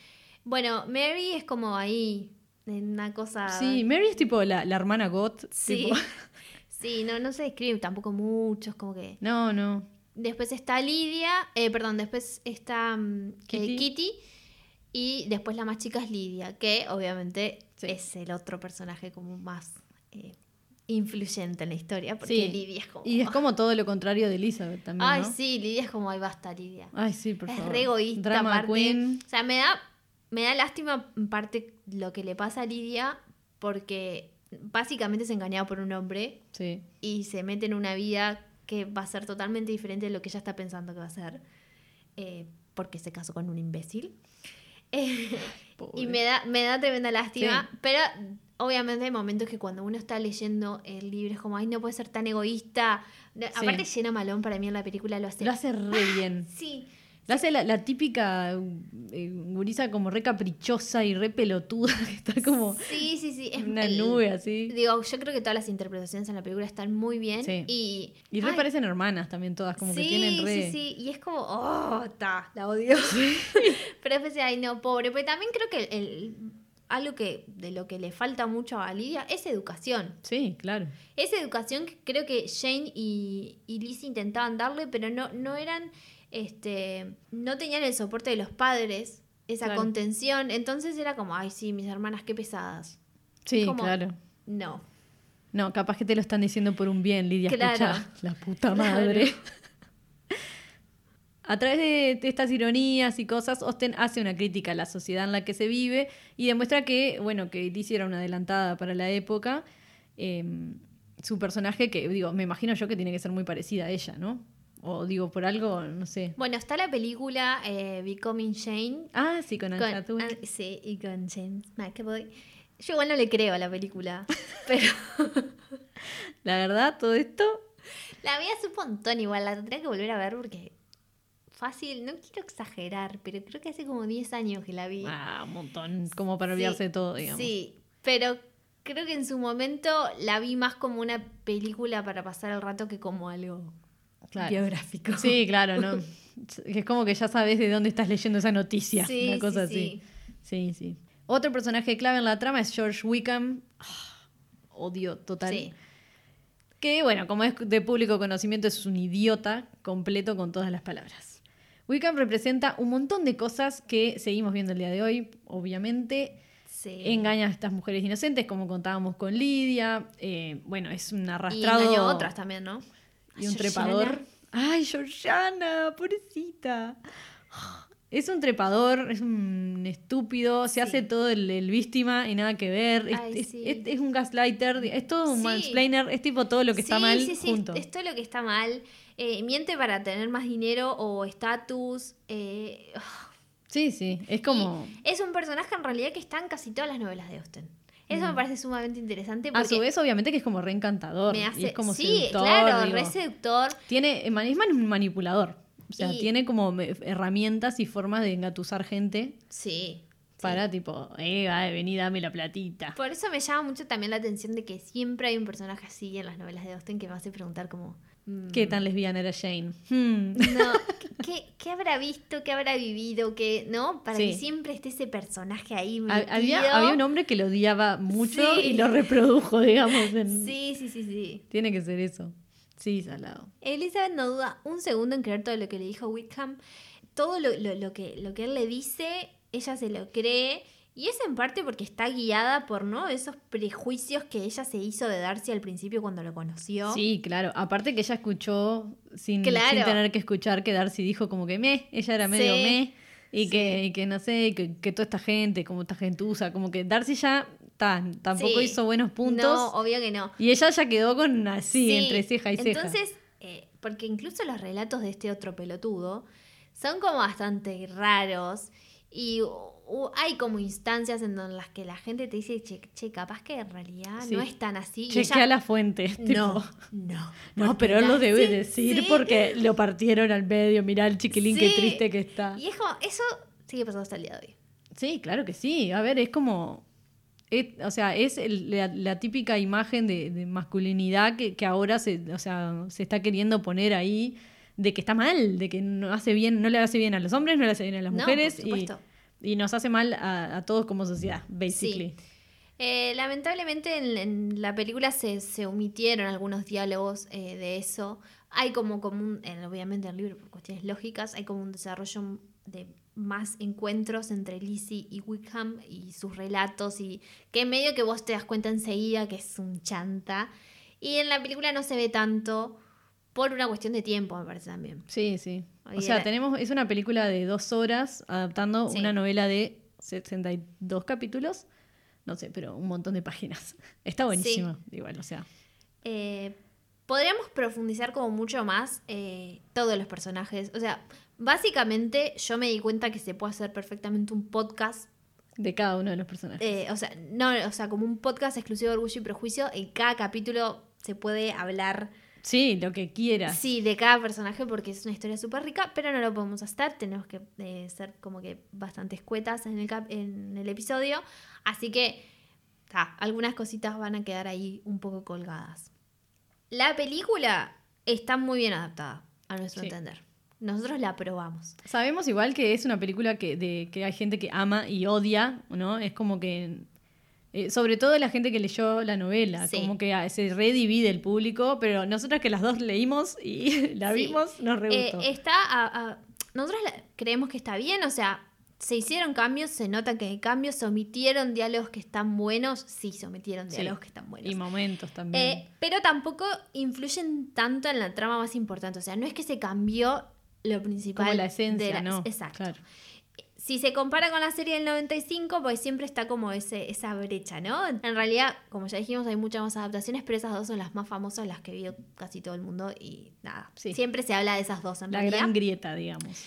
bueno, Mary es como ahí, en una cosa. Sí, Mary es tipo la, la hermana Got. Sí. tipo- <laughs> Sí, no, no se describe tampoco mucho, es como que. No, no. Después está Lidia, eh, perdón, después está mm, eh, Kitty. Y después la más chica es Lidia, que obviamente Sí. es el otro personaje como más eh, influyente en la historia, porque Sí. Lidia es como... Y es como todo lo contrario de Elizabeth también. Ay, ¿no? sí, Lidia es como, ay, basta, Lidia. Ay, sí, por es favor. re egoísta, Drama aparte. Queen. O sea, me da, me da lástima en parte lo que le pasa a Lidia, porque básicamente es engañada por un hombre Sí. y se mete en una vida que va a ser totalmente diferente de lo que ella está pensando que va a ser, eh, porque se casó con un imbécil. Eh, <laughs> y me da, me da tremenda lástima, Sí. pero obviamente hay momentos que cuando uno está leyendo el libro es como, ay, no puede ser tan egoísta. Aparte, Jenna Malone para mí en la película lo hace. Lo hace re bien. <laughs> Sí, hace la, la típica eh, gurisa como re caprichosa y re pelotuda, <laughs> que está como sí, sí, sí. es una el- nube así. Digo, yo creo que todas las interpretaciones en la película están muy bien. Sí. Y, Y re ay, parecen hermanas también todas, como sí, que tienen re... Sí, sí, y es como, oh, ta, la odio. <laughs> Pero después, ay, no, pobre. Pero también creo que el, el- algo que de lo que le falta mucho a Lidia es educación. Sí, claro. Es educación que creo que Jane y, y Liz intentaban darle, pero no, no eran, este, no tenían el soporte de los padres, esa Claro. contención. Entonces era como, ay, sí, mis hermanas, qué pesadas. Sí, como- claro. No. No, capaz que te lo están diciendo por un bien, Lidia. Claro. Escucha, la puta Claro. madre. A través de, estas ironías y cosas, Austen hace una crítica a la sociedad en la que se vive y demuestra que, bueno, que Lizzie era una adelantada para la época. Eh, su personaje, que digo, me imagino yo que tiene que ser muy parecida a ella, ¿no? O digo, por algo, no sé. Bueno, está la película eh, Becoming Jane. Ah, sí, con ah, sí, y con James McAvoy. Yo igual no le creo a la película, <laughs> pero La verdad, todo esto. La vi hace un montón igual, la tendría que volver a ver porque fácil, no quiero exagerar, pero creo que hace como 10 años que la vi. Ah, un montón. Como para olvidarse de todo, digamos. Sí, pero creo que en su momento la vi más como una película para pasar el rato que como algo Claro. biográfico. Sí, claro, ¿no? Es como que ya sabes de dónde estás leyendo esa noticia. Sí, una cosa sí, así. Sí, sí. Otro personaje clave en la trama es George Wickham. Ah, odio total. Sí. Que, bueno, como es de público conocimiento, es un idiota completo con todas las palabras. Wickham representa un montón de cosas que seguimos viendo el día de hoy, obviamente. Sí. Engaña a estas mujeres inocentes, como contábamos con Lidia. Eh, bueno, es un Y arrastrado. engañó a otras también, ¿no? Y un trepador. Ay, Georgiana, pobrecita. Es un trepador, es un estúpido, se Sí. hace todo el, el víctima y nada que ver. Es, Ay, es- sí. es- es un gaslighter, es todo un Sí. mansplainer, es tipo todo lo que está mal sí, sí, junto. es todo lo que está mal. Eh, miente para tener más dinero o estatus. eh, Sí, sí, es como... es un personaje en realidad que está en casi todas las novelas de Austen. Eso me parece sumamente interesante porque A su vez, obviamente que es como reencantador. me y hace... es como sí, seductor, claro, digo. re seductor. Tiene, es manipulador. O sea, Y- tiene como me- herramientas y formas de engatusar gente Sí. Para tipo, eh, ay, vení, dame la platita. Por eso me llama mucho también la atención de que siempre hay un personaje así en las novelas de Austen que me hace preguntar como... mm, ¿Qué tan lesbiana era Jane? Hmm. No, ¿qué, qué habrá visto? ¿Qué habrá vivido? ¿Qué, ¿No? Para Sí. que siempre esté ese personaje ahí metido. Había, había un hombre que lo odiaba mucho Sí. y lo reprodujo, digamos. en- Sí, sí, sí, sí. Tiene que ser eso. Sí, salado. Elizabeth no duda un segundo en creer todo lo que le dijo Wickham. Todo lo, lo- lo que, lo que él le dice, ella se lo cree. Y es en parte porque está guiada por ¿no? esos prejuicios que ella se hizo de Darcy al principio cuando lo conoció. Sí, claro. Aparte que ella escuchó sin, Claro. sin tener que escuchar que Darcy dijo como que me, ella era medio Sí. me. Y, Sí. que, y que no sé, que, que toda esta gente, como esta gentuza, como que Darcy ya ta, tampoco Sí. hizo buenos puntos. No, obvio que no. Y ella ya quedó con así, Sí, entre ceja y ceja. Entonces, eh, porque incluso los relatos de este otro pelotudo son como bastante raros y uh, hay como instancias en donde las que la gente te dice, che, che, capaz que en realidad Sí. no es tan así. Chequea ella- la fuente. No, tipo, no. No, pero él lo debe sí, decir sí. porque lo partieron al medio. Mirá el chiquilín, qué triste que está. Y es como, eso sigue pasando hasta el día de hoy. Sí, claro que sí. A ver, es como. es- o sea, es el- la, la típica imagen de, de masculinidad que, que ahora se, o sea, se está queriendo poner ahí de que está mal, de que no hace bien, no le hace bien a los hombres, no le hace bien a las No, mujeres por y, y nos hace mal a, a todos como sociedad, basically. Eh, lamentablemente en, en la película se, se omitieron algunos diálogos eh, de eso. Hay como, como un, en- obviamente en el libro por cuestiones lógicas, hay como un desarrollo de más encuentros entre Lizzie y Wickham y sus relatos y que medio que vos te das cuenta enseguida que es un chanta. Y en la película no se ve tanto por una cuestión de tiempo, me parece también. Sí, sí. O sea, la- tenemos, es una película de dos horas adaptando Sí. una novela de 62 capítulos. No sé, pero un montón de páginas. <laughs> Está buenísima, igual, o sea. Eh, podríamos profundizar como mucho más eh, todos los personajes. O sea, básicamente yo me di cuenta que se puede hacer perfectamente un podcast. De cada uno de los personajes. eh, o sea, no, o sea, como un podcast exclusivo de Orgullo y Prejuicio. En cada capítulo se puede hablar, Sí, lo que quieras. sí, de cada personaje porque es una historia súper rica, pero no lo podemos hacer. Tenemos que eh, ser como que bastante escuetas en el, cap- en el episodio. Así que, ta, algunas cositas van a quedar ahí un poco colgadas. La película está muy bien adaptada, a nuestro Sí. entender. Nosotros la aprobamos. Sabemos igual que es una película que, de, que hay gente que ama y odia, ¿no? Es como que. Eh, sobre todo la gente que leyó la novela, Sí. como que ah, se redivide el público, pero nosotras que las dos leímos y <laughs> la Sí. vimos, nos re Eh, está a- a- nosotros creemos que está bien, o sea, se hicieron cambios, se nota que hay cambios, se omitieron diálogos que están buenos, sí, se omitieron Sí. diálogos que están buenos. Y momentos también. Eh, pero tampoco influyen tanto en la trama más importante, o sea, no es que se cambió lo principal. como la de esencia, la- ¿no? Exacto. Claro. Si se compara con la serie del 95, pues siempre está como ese, esa brecha, ¿no? En realidad, como ya dijimos, hay muchas más adaptaciones, pero esas dos son las más famosas, las que vio casi todo el mundo y nada. Sí. Siempre se habla de esas dos en La realidad. gran grieta, digamos.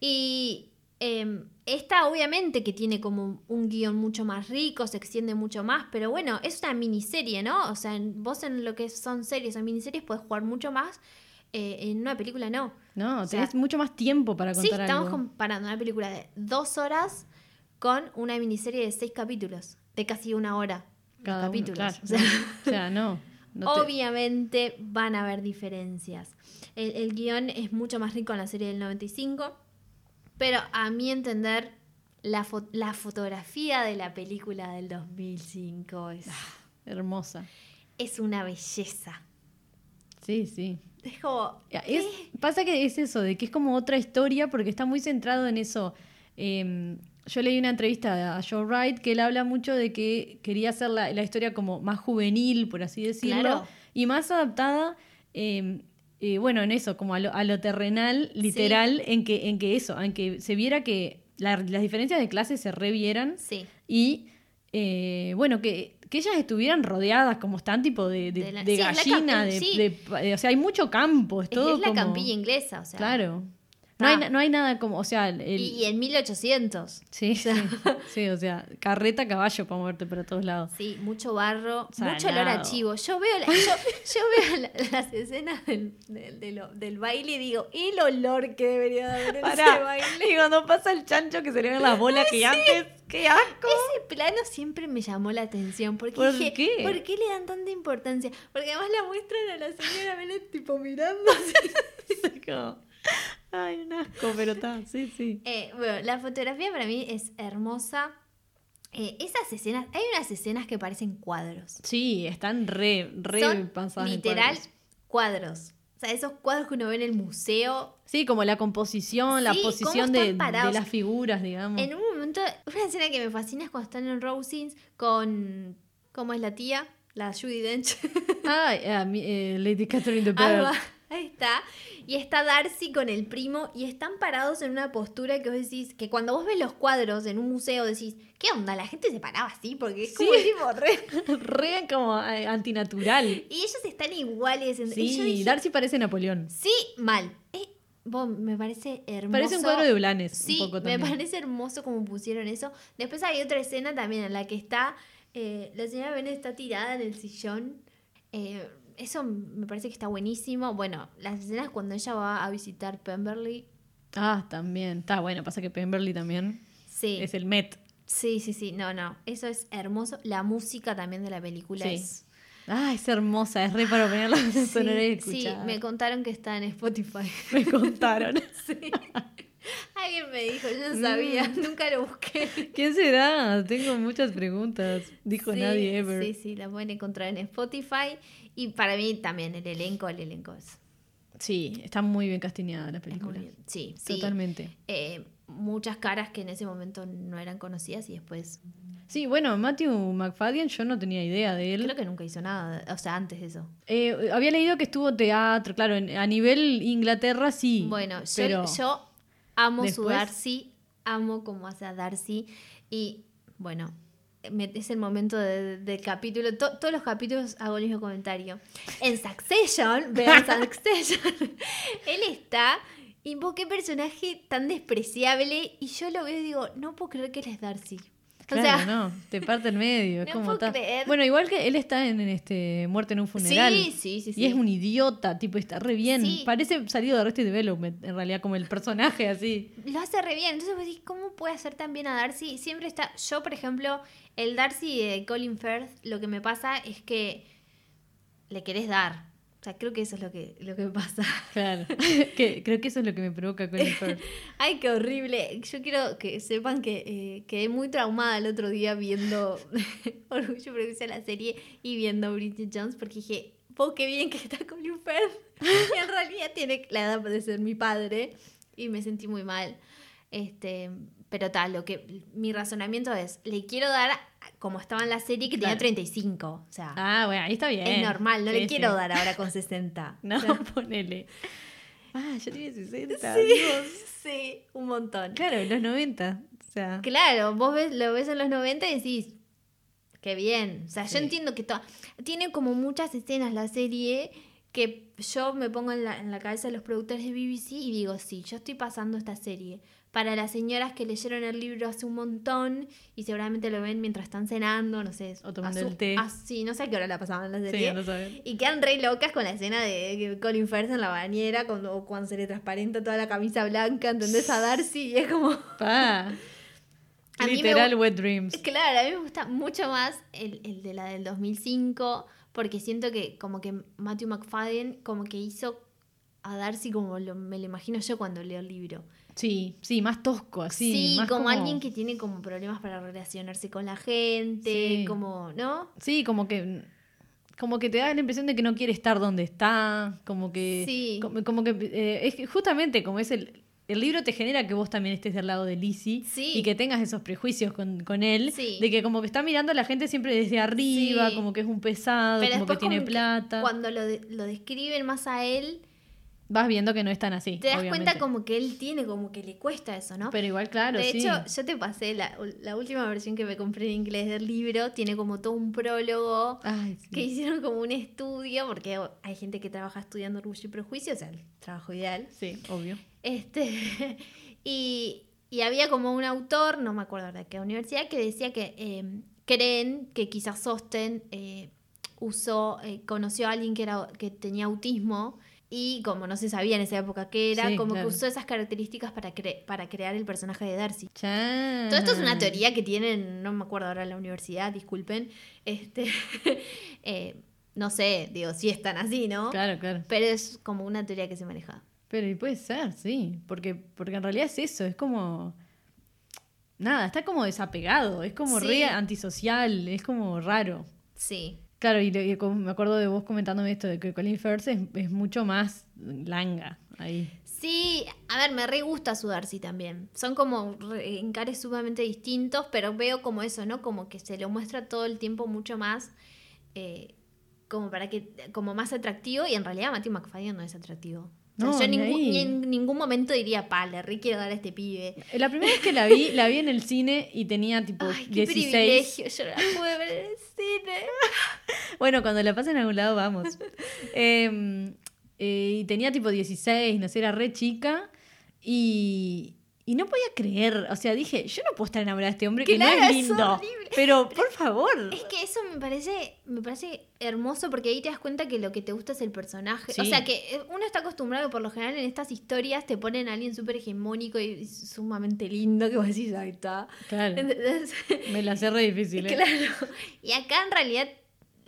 Y Eh, esta obviamente que tiene como un guion mucho más rico, se extiende mucho más, pero bueno, es una miniserie, ¿no? O sea, vos en lo que son series o miniseries puedes jugar mucho más, eh, en una película no. No, O sea, tenés mucho más tiempo para Sí, contar estamos algo. comparando una película de dos horas con una miniserie de seis capítulos, de casi una hora. Cada uno, capítulos. claro. O sea, <laughs> O sea, no. no te- Obviamente van a haber diferencias. El, el guion es mucho más rico en la serie del 95, pero a mi entender, la, fo- la fotografía de la película del 2005 es, Hermosa. es una belleza. Sí, sí. Es como... Es- pasa que es eso, de que es como otra historia porque está muy centrado en eso. Eh, yo leí una entrevista a Joe Wright que él habla mucho de que quería hacer la, la historia como más juvenil, por así decirlo, Claro. y más adaptada, eh, eh, bueno, en eso, como a lo, a lo terrenal, literal, en, que, en que eso, en que se viera que la- las diferencias de clase se revieran Sí. y eh, bueno, que, que ellas estuvieran rodeadas como están tipo de, de, De la- de sí, es la gallina, camp- de, sí. de- o sea, hay mucho campo, es Es, todo es la como- campilla inglesa, o sea. Claro. No, Ah. hay, no hay nada como, o sea, el, Y, en 1800. sí, sí, sí, o sea, carreta, caballo para moverte para todos lados. Sí, mucho barro, Salado. mucho olor a chivo. Yo veo, la- yo, yo veo la- las escenas del, del, de lo- del baile y digo, el olor que debería de haber en ese Pará, baile. y cuando pasa el chancho que se le ven las bolas gigantes, ¡qué asco! Ese plano siempre me llamó la atención. Porque ¿Por dije, qué? ¿por qué le dan tanta importancia? Porque además la muestran a la señora Belén tipo mirando. <laughs> Es como, Ay, un asco, pero está, sí, sí. Eh, bueno, la fotografía para mí es hermosa. Eh, esas escenas, hay unas escenas que parecen cuadros. Sí, están re, re Son pasadas en literal cuadros. cuadros. O sea, esos cuadros que uno ve en el museo. Sí, como la composición, la Sí, posición de, las figuras, digamos. En un momento, una escena que me fascina es cuando están en Rosings con. ¿Cómo es la tía? La Judy Dench. Ah, mi- eh, Lady Catherine de <laughs> va, ahí está. Y está Darcy con el primo y están parados en una postura que vos decís, que cuando vos ves los cuadros en un museo decís, ¿qué onda? La gente se paraba así porque es como Sí. tipo re... <laughs> Re como eh, antinatural. Y ellos están iguales. en- y Sí, dije, Darcy parece Napoleón. sí, mal. Eh, me parece hermoso. Parece un cuadro de Blanes, Sí, un poco me parece hermoso como pusieron eso. Después hay otra escena también en la que está, eh, la señora Bennett está tirada en el sillón. Eh, eso me parece que está buenísimo. Bueno, las escenas cuando ella va a visitar Pemberley. Ah, también. Está bueno, pasa que Pemberley también Sí, es el Met. sí, sí, sí. No, no. Eso es hermoso. La música también de la película Sí. es... Ah, es hermosa, es re para ponerla en <laughs> Sí, sonora y sí, me contaron que está en Spotify. <laughs> me contaron. <laughs> Sí. Alguien me dijo, yo no sabía, Mm. nunca lo busqué. ¿Quién será? Tengo muchas preguntas. Dijo Sí, nadie ever. Sí, sí, la pueden encontrar en Spotify. Y para mí también el elenco, el elenco es, Sí, está muy bien castiñada la película. bien. Sí, sí. Totalmente. Eh, muchas caras que en ese momento no eran conocidas y después Sí, bueno, Matthew McFadden, yo no tenía idea de él. creo que nunca hizo nada, o sea, antes de eso. Eh, había leído que estuvo teatro, claro, en- a nivel Inglaterra sí. bueno, yo, pero yo amo su después- Darcy, amo cómo hace a Darcy y bueno, es el momento de- del capítulo, to- todos los capítulos hago el mismo comentario. En Succession, <laughs> vean Succession, <laughs> él está y vos qué personaje tan despreciable y yo lo veo y digo, no puedo creer que él es Darcy. O Claro, sea, no, te parte en medio. <laughs> es no como puedo creer. Bueno, igual que él está en, en este Muerte en un funeral. Sí, sí, sí, sí. Y es un idiota, tipo, está re bien. Sí. Parece salido de Arrested Development, en realidad, como el personaje así. lo hace re bien. Entonces vos decís, ¿cómo puede hacer tan bien a Darcy? Siempre está. Yo, por ejemplo, el Darcy de Colin Firth, lo que me pasa es que le querés dar. O sea, creo que eso es lo que, lo que me pasa. Claro. <laughs> que, creo que eso es lo que me provoca el <laughs> Firth. Ay, qué horrible. Yo quiero que sepan que eh, quedé muy traumada el otro día viendo <laughs> Orgullo Prejuicio la serie y viendo Bridget Jones porque dije, po, qué bien que está Colin Firth. y en realidad tiene la edad de ser mi padre y me sentí muy mal. Este, pero tal, lo que mi razonamiento es, le quiero dar como estaba en la serie que Claro. tenía 35. O sea, Ah, bueno, ahí está bien. es normal, no Sí, le quiero sí. dar ahora con 60. <laughs> No, O sea, ponele. Ah, ya tiene 60. sí, un montón. Claro, en los 90. O sea. Claro, vos ves, lo ves en los 90 y decís, qué bien. O sea, Sí. yo entiendo que tiene como muchas escenas la serie que yo me pongo en la, en la cabeza de los productores de BBC y digo, sí, yo estoy pasando esta serie para las señoras que leyeron el libro hace un montón y seguramente lo ven mientras están cenando, no sé. O tomando el té. así, no sé a qué hora la pasaban la Sí, serie. no saben. Y quedan re locas con la escena de Colin Firth en la bañera cuando, o cuando se le transparenta toda la camisa blanca, ¿entendés? A Darcy y es como... <laughs> Pa. A mí me Literal wet dreams. Claro, a mí me gusta mucho más el, el de la del 2005 porque siento que como que Matthew McFadden como que hizo a Darcy como lo- me lo imagino yo cuando leo el libro. Sí, sí, más tosco, así. Sí, más como, alguien que tiene como problemas para relacionarse con la gente, Sí. como, ¿no? Sí, como que. Como que te da la impresión de que no quiere estar donde está. Como que. Sí. Como, como que. eh, es que justamente como es el. El libro te genera que vos también estés del lado de Lizzie Sí. y que tengas esos prejuicios con, con él, Sí. de que como que está mirando a la gente siempre desde arriba, Sí. como que es un pesado, Pero como que tiene como que plata. cuando lo, de- lo describen más a él, Vas viendo que no es tan así. te das obviamente. cuenta como que él tiene, como que le cuesta eso, ¿no? Pero igual, claro, de sí. hecho, yo te pasé la, la última versión que me compré en inglés del libro, tiene como todo un prólogo Ay, sí. que hicieron como un estudio, porque hay gente que trabaja estudiando orgullo y prejuicio, o sea, el trabajo ideal. Sí, obvio. Este, <laughs> y, y había como un autor, no me acuerdo de qué universidad, que decía que eh, creen que quizás Austen eh, usó, eh, conoció a alguien que, era, que tenía autismo y como no se sabía en esa época qué era, Sí, como claro. que usó esas características para, cre- para crear el personaje de Darcy. Todo esto es una teoría que tienen, no me acuerdo ahora en la universidad, disculpen. <laughs> Este, eh, no sé, digo, si están así, ¿no? Claro, claro. Pero es como una teoría que se maneja. Pero y puede ser, sí. Porque, porque en realidad es eso, es como. Nada, está como desapegado, es como Sí. re antisocial, es como raro. Sí. Claro, y, y me acuerdo de vos comentándome esto, de que Colin Firth es, es mucho más langa ahí. Sí, a ver, me re gusta su Darcy también. Son como re- encares sumamente distintos, pero veo como eso, ¿no? Como que se lo muestra todo el tiempo mucho más, eh, como para que, como más atractivo, y en realidad Matthew McFadden no es atractivo. No, yo ni ningún- ahí. ni en ningún momento diría, pa, le re quiero dar a este pibe. La primera vez que la vi, la vi en el cine y tenía tipo Ay, qué 16. privilegio, yo la pude ver en el cine. <laughs> Bueno, cuando la pasen a algún lado, vamos. Eh, eh, y tenía tipo 16, no sé, era re chica. Y, y no podía creer. O sea, dije, yo no puedo estar enamorada de este hombre que no Claro, es es lindo. pero, por favor. Es que eso me parece, me parece hermoso porque ahí te das cuenta que lo que te gusta es el personaje. O Sí. sea que eh, uno está acostumbrado por lo general en estas historias te ponen a alguien súper hegemónico y sumamente lindo que vos decís, ahí está. Claro, me la hace re difícil. ¿eh? claro. Y acá en realidad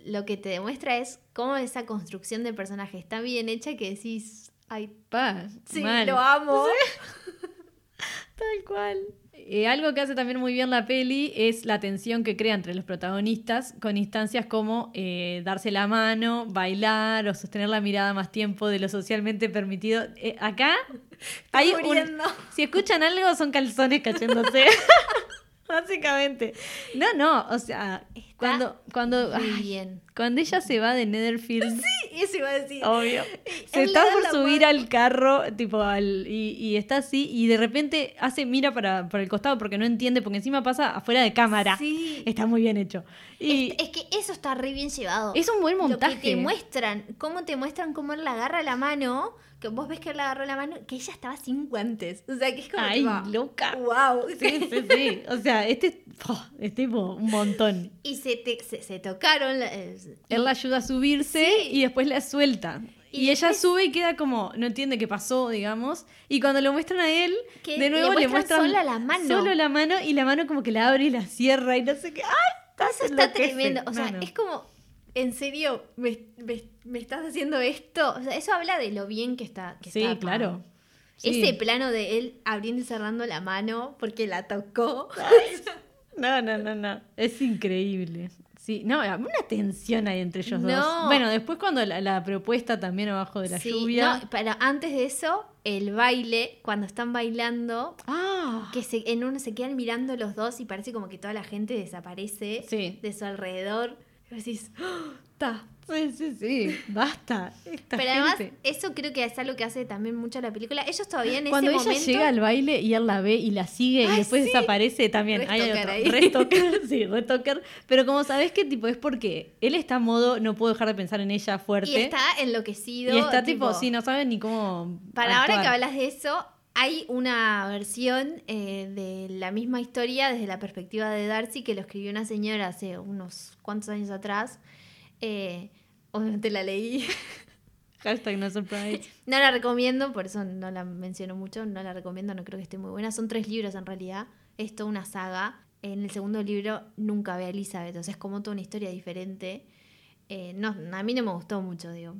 lo que te demuestra es cómo esa construcción de personaje está bien hecha que decís, ay, Pa, sí, mal. lo amo. <laughs> Tal cual. Eh, algo que hace también muy bien la peli es la tensión que crea entre los protagonistas con instancias como eh, darse la mano, bailar o sostener la mirada más tiempo de lo socialmente permitido. Eh, acá <laughs> hay un-. Si escuchan algo son calzones cayéndose. <laughs> <laughs> Básicamente. No, no, o sea, cuando, cuando, ay, bien. cuando ella se va de Netherfield, <laughs> Eso iba a decir. obvio, se Él está por la subir mano. al carro, tipo, al, y, y está así, y de repente hace mira para, para el costado porque no entiende, porque encima pasa afuera de cámara. Sí. Está muy bien hecho. Y Es, es que eso está re bien llevado. es un buen Lo que montaje. te muestran, cómo te muestran cómo él le agarra la mano, que vos ves que él le agarró la mano, que ella estaba sin guantes. O sea, que es como. Ay, tipo, loca. Wow. Sí, sí, sí. O sea, este oh, es tipo un montón. Y se, te- se, se tocaron. eh, Él la ayuda a subirse Sí. y después la suelta. Y, Y ella después- sube y queda como, no entiende qué pasó, digamos. Y cuando lo muestran a él, Que de nuevo le muestran muestran solo la mano. Solo la mano y la mano como que la abre y la cierra y no sé qué. ¡Ay! Eso está tremendo. O sea, es como. En serio, me, me- me estás haciendo esto. O sea, eso habla de lo bien que está. Que Sí, está claro. Sí. Ese plano de él abriendo y cerrando la mano porque la tocó. <laughs> No, no, no, no. Es increíble. Sí, no, una tensión hay entre ellos dos. No. Bueno, después cuando la, la propuesta también abajo de la Sí, lluvia. no, pero antes de eso, el baile, cuando están bailando, Ah, que se, en uno se quedan mirando los dos y parece como que toda la gente desaparece Sí. de su alrededor. Y decís, basta. Sí, sí, sí, basta. Esta Pero además, gente. eso creo que es algo que hace también mucho la película. Ellos todavía en Cuando ese ella momento. llega al baile y él la ve y la sigue y después sí. desaparece también. Hay otro. ahí. <laughs> Sí, re stalker. Pero como sabés que tipo es porque él está a modo, no puedo dejar de pensar en ella fuerte. Y está enloquecido. Y está tipo, sí, no sabe ni cómo. Para ahora que hablas de eso, hay una versión eh, de la misma historia desde la perspectiva de Darcy que lo escribió una señora hace unos cuantos años atrás. Eh, obviamente la leí. <laughs> Hashtag no surprise. <laughs> No la recomiendo, por eso no la menciono mucho. No la recomiendo, no creo que esté muy buena. Son tres libros en realidad. Es toda una saga. En el segundo libro nunca ve a Elizabeth. O sea, es como toda una historia diferente. Eh, no, a mí no me gustó mucho, digo.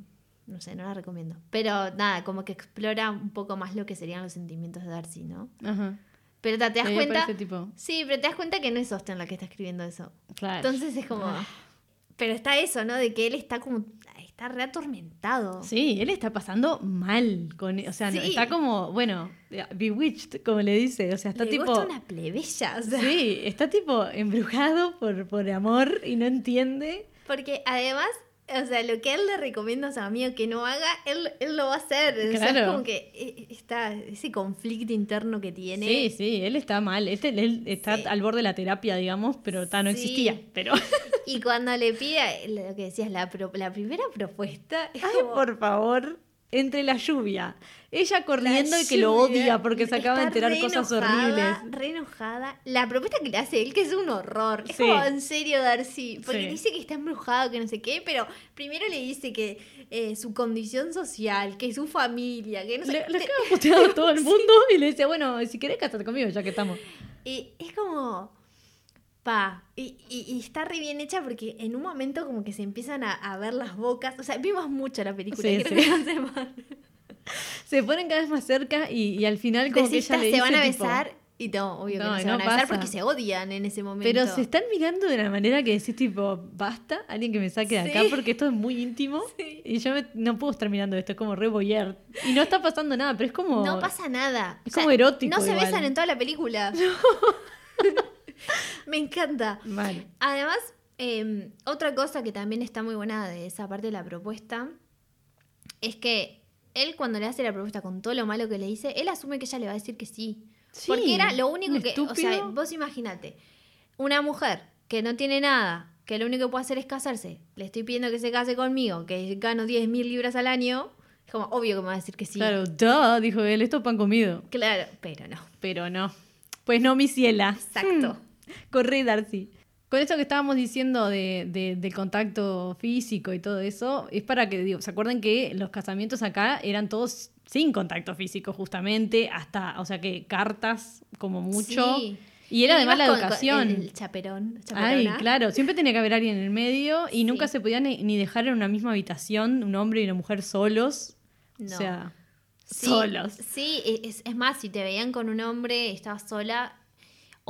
No sé, no la recomiendo. Pero nada, como que explora un poco más lo que serían los sentimientos de Darcy, ¿no? Ajá. Pero te das cuenta. tipo, Sí, pero te das cuenta que no es Austen la que está escribiendo eso. claro. Entonces es como. Pero está eso, ¿no? De que él está como. Está re atormentado. Sí, él está pasando mal con, o sea, no, está como, bueno, bewitched, como le dice, o sea, está Le tipo, gusta una plebeya, o sea. sí, está tipo embrujado por, por amor y no entiende. Porque además, o sea, lo que él le recomienda a su amigo que no haga, él, él lo va a hacer. O sea, Claro. es como que eh, está ese conflicto interno que tiene. Sí, sí, él está mal, este, él está Sí. al borde de la terapia, digamos, pero ta, no Sí. existía, pero, Y cuando le pide lo que decías, la, pro- la primera propuesta, es ay, como, por favor, entre la lluvia, ella corriendo la y que lo odia porque se acaba de enterar cosas enojada, horribles. Re enojada. La propuesta que le hace él, que es un horror. Es Sí. como, en serio, Darcy. Porque Sí. dice que está embrujado, que no sé qué, pero primero le dice que eh, su condición social, que su familia, que no sé Le, le acaba puteando a todo el <laughs> mundo y le dice, bueno, si querés casarte conmigo, ya que estamos. Y es como. Pa. Y, y- y está re bien hecha porque en un momento como que se empiezan a, a ver las bocas. O sea, vimos mucho la película. Sí, creo sí. que no se. <laughs> <laughs> Se ponen cada vez más cerca y, y al final como que ella le se dice, van a tipo, besar. Y no, obvio que No, no, se no van a besar pasa. porque se odian en ese momento. Pero se están mirando de una manera que decís tipo, basta, alguien que me saque de acá porque esto es muy íntimo Sí. y yo me- no puedo estar mirando esto, es como re voyeur. Y no está pasando nada, pero es como... No pasa nada. Es como erótico No se igual. besan en toda la película. <laughs> <laughs> Me encanta. Mal. Además, eh, otra cosa que también está muy buena de esa parte de la propuesta es que él cuando le hace la propuesta con todo lo malo que le dice, él asume que ella le va a decir que sí. Sí, Porque era lo único que... O sea, estúpido. vos imagínate, una mujer que no tiene nada, que lo único que puede hacer es casarse, le estoy pidiendo que se case conmigo, que gano 10 mil libras al año, es como obvio que me va a decir que sí. Claro, duh, dijo él, esto es pan comido. Claro, pero no. Pero no. Pues no, mi ciela. Exacto. Hmm. Corre, Darcy. Con esto que estábamos diciendo de, de- del contacto físico y todo eso, es para que, digo, ¿se acuerdan que los casamientos acá eran todos sin contacto físico, justamente? Hasta, o sea que cartas como mucho. Sí. Y era además la educación. el, el chaperón. Ay, claro, siempre tenía que haber alguien en el medio y Sí. nunca se podía ni, ni dejar en una misma habitación un hombre y una mujer solos. No. O sea, Sí, solos. Sí, es, es más, si te veían con un hombre, estabas sola,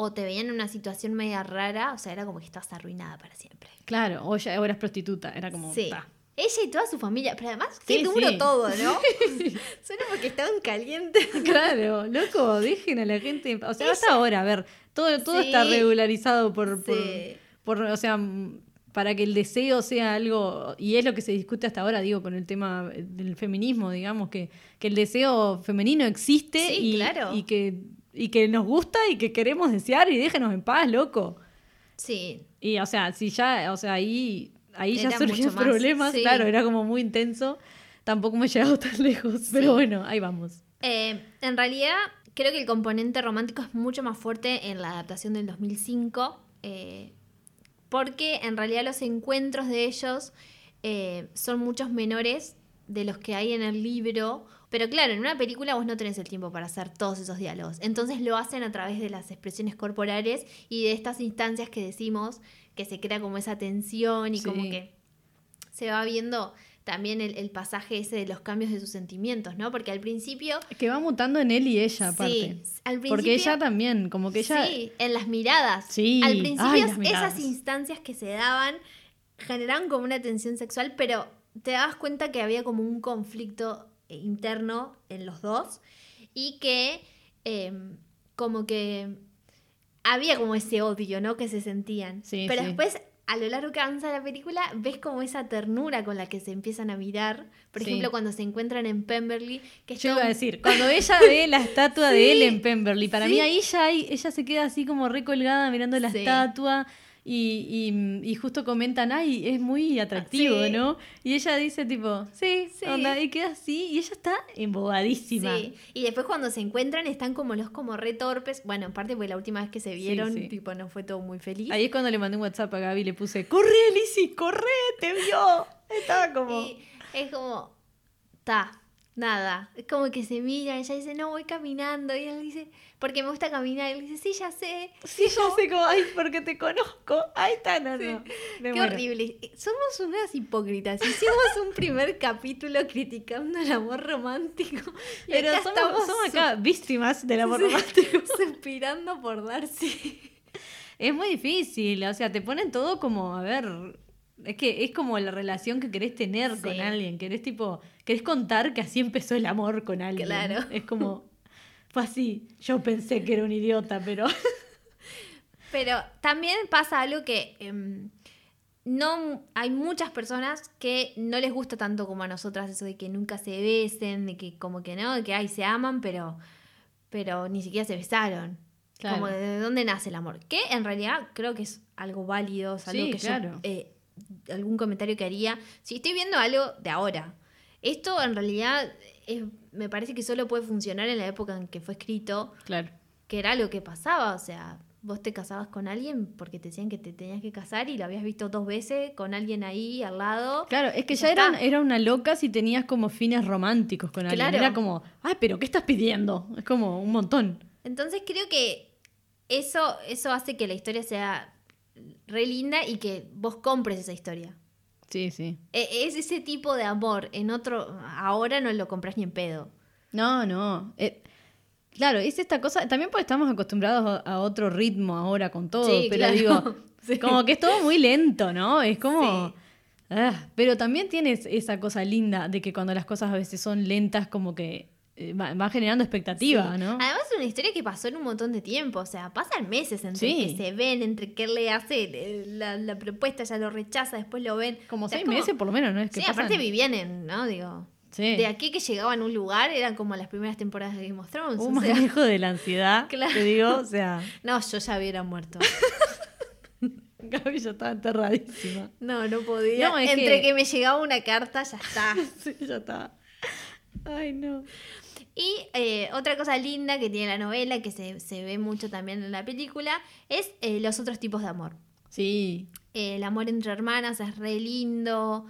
o te veían en una situación media rara, o sea, era como que estabas arruinada para siempre. Claro, o ya eras prostituta, era como... Sí. ta. Ella y toda su familia, pero además, Sí, qué duro sí. todo, ¿no? <laughs> Solo <laughs> porque estaban calientes. <laughs> Claro, loco, dejen a la gente. O sea, hasta ahora, a ver, todo, todo Sí. está regularizado por, por, Sí. por, o sea, mm, para que el deseo sea algo, y es lo que se discute hasta ahora, digo, con el tema del feminismo, digamos, que, que el deseo femenino existe Sí, y, claro. y, que, y que nos gusta y que queremos desear y déjenos en paz, loco. Sí, Y, o sea, si ya, o sea, ahí, ahí ya surgían problemas, sí. claro, era como muy intenso. Tampoco me he llegado tan <laughs> lejos, pero bueno, ahí vamos. Eh, en realidad, creo que el componente romántico es mucho más fuerte en la adaptación del 2005, eh, porque en realidad los encuentros de ellos eh, son muchos menores de los que hay en el libro. Pero claro, en una película vos no tenés el tiempo para hacer todos esos diálogos. Entonces lo hacen a través de las expresiones corporales y de estas instancias que decimos, que se crea como esa tensión y como que se va viendo también el, el pasaje ese de los cambios de sus sentimientos, ¿no? Porque al principio Que va mutando en él y ella, aparte. Sí, al principio. Porque ella también, como que ella. Sí, en las miradas. Sí, Al principio ay, esas instancias que se daban generaban como una tensión sexual, pero te dabas cuenta que había como un conflicto interno en los dos y que eh, como que había como ese odio, ¿no? Que se sentían. Sí, pero sí. después a lo largo que avanza la película, ves como esa ternura con la que se empiezan a mirar. Por Sí. ejemplo, cuando se encuentran en Pemberley, que Yo iba a decir, cuando ella ve la estatua de <laughs> él en Pemberley, para mí ahí ya hay- ella se queda así como recolgada mirando la estatua y, y- y justo comentan, ay, es muy atractivo, Sí. ¿no? Y ella dice tipo, sí, Sí. onda, y queda así, y ella está embobadísima. Sí, y después cuando se encuentran están como los como re torpes. Bueno, en parte porque la última vez que se vieron, sí. tipo, no fue todo muy feliz. Ahí es cuando le mandé un WhatsApp a Gaby y le puse, corre, Lizzy, corre, te vio. Estaba como... Y es como, ta, nada. Es como que se mira, ella dice, no, voy caminando. Y él dice, porque me gusta caminar. Y él dice, sí, ya sé. Sí, yo sé como, ay, porque te conozco. Ahí está, no, no. Me Qué muero. horrible. Somos unas hipócritas. Hicimos un primer capítulo criticando el amor romántico. <laughs> Y Pero acá somos, estamos somos acá víctimas del amor Sí, romántico. <laughs> suspirando por Darcy. Es muy difícil, o sea, te ponen todo como, a ver, es que es como la relación que querés tener Sí. con alguien, querés tipo, querés contar que así empezó el amor con alguien. Claro. Es como, <laughs> fue así, yo pensé que era un idiota, pero... <laughs> Pero también pasa algo que em, no hay muchas personas que no les gusta tanto como a nosotras eso de que nunca se besen, de que como que no, de que ay se aman, pero pero ni siquiera se besaron. Claro. Como de dónde nace el amor. Que en realidad creo que es algo válido, es algo Sí, que claro. yo eh, algún comentario que haría. Si estoy viendo algo de ahora, esto en realidad es- me parece que solo puede funcionar en la época en que fue escrito Claro. que era lo que pasaba, o sea, vos te casabas con alguien porque te decían que te tenías que casar y lo habías visto dos veces con alguien ahí al lado. Claro, es que Ya ya era, está. era una loca si tenías como fines románticos con alguien. Claro. Era como, ay, pero ¿qué estás pidiendo? Es como un montón. Entonces creo que eso, eso hace que la historia sea re linda y que vos compres esa historia. Sí, sí. E- Es ese tipo de amor. En otro, ahora no lo compras ni en pedo. No, no. eh, claro, es esta cosa, también porque estamos acostumbrados a, a otro ritmo ahora con todo, Sí, pero claro. digo, <laughs> Sí. como que es todo muy lento, ¿no? Es como... Sí. ah, pero también tienes esa cosa linda de que cuando las cosas a veces son lentas, como que eh, va- generando expectativa, Sí. ¿no? Además es una historia que pasó en un montón de tiempo, o sea, pasan meses entre Sí. que se ven, entre que le hace eh, la, la propuesta, ya lo rechaza, después lo ven. Como O sea, seis como- meses por lo menos, ¿no? Es que Sí, pasan- aparte vivían en, ¿no? Digo, Sí. de aquí que llegaban a un lugar eran como las primeras temporadas de Game of Thrones. Un o sea, manejo de la ansiedad, <laughs> Claro. te digo, o sea, no, yo ya hubiera muerto. <laughs> Gaby ya estaba enterradísima. No, no podía. No, Entre que- que... me llegaba una carta, ya está. <laughs> Sí, ya está. Ay, no. Y eh, otra cosa linda que tiene la novela, que se, se ve mucho también en la película, es eh, los otros tipos de amor. Sí, Eh, el amor entre hermanas es re lindo.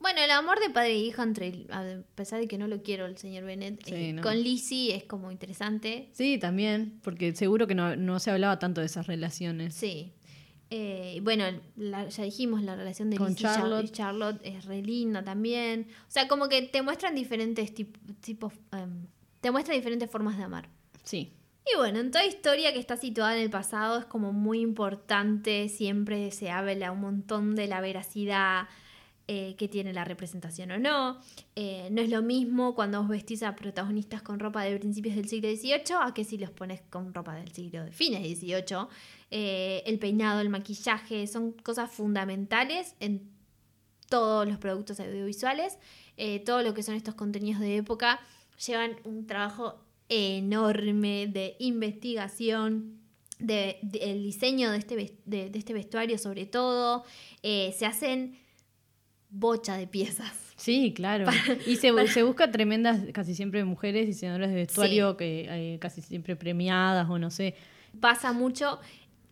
Bueno, el amor de padre e hija, entre, a pesar de que no lo quiero el señor Bennett, Sí, eh, no. con Lizzie es como interesante. sí, también, porque seguro que no, no se hablaba tanto de esas relaciones. Sí. Eh, bueno, la- ya dijimos, la relación de Con Lizzie Charlotte. y Charlotte es re linda también. O sea, como que te muestran diferentes tip- tipos, em, te muestran diferentes formas de amar. Sí. Y bueno, en toda historia que está situada en el pasado es como muy importante, siempre se habla un montón de la veracidad eh, que tiene la representación o no. Eh, no es lo mismo cuando vos vestís a protagonistas con ropa de principios del siglo XVIII a que si los pones con ropa del siglo de fines XVIII. Eh, el peinado, el maquillaje, son cosas fundamentales en todos los productos audiovisuales. Todo lo que son estos contenidos de época llevan un trabajo enorme de investigación, de, de- el diseño de este, de, de este vestuario sobre todo. Eh, se hacen bocha de piezas. Sí, claro. <laughs> y se, se busca tremendas, casi siempre mujeres diseñadoras de vestuario que eh, casi siempre premiadas o no sé. Pasa mucho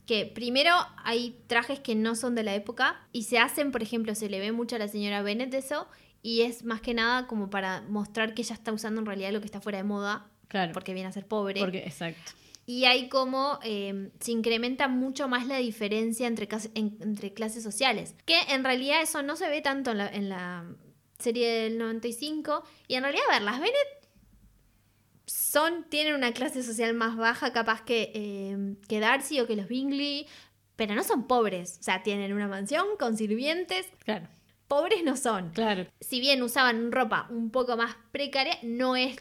que primero hay trajes que no son de la época y se hacen, por ejemplo, se le ve mucho a la señora Bennett eso y es más que nada como para mostrar que ella está usando en realidad lo que está fuera de moda Claro. porque viene a ser pobre. Porque, exacto. Y hay como eh, se incrementa mucho más la diferencia entre, en- entre clases sociales. Que en realidad eso no se ve tanto en la, en la serie del 95. Y en realidad, a ver, las Bennett son, tienen una clase social más baja capaz que, eh, que Darcy o que los Bingley. Pero no son pobres. O sea, tienen una mansión con sirvientes. Claro, Pobres no son claro. si bien usaban ropa un poco más precaria, no es.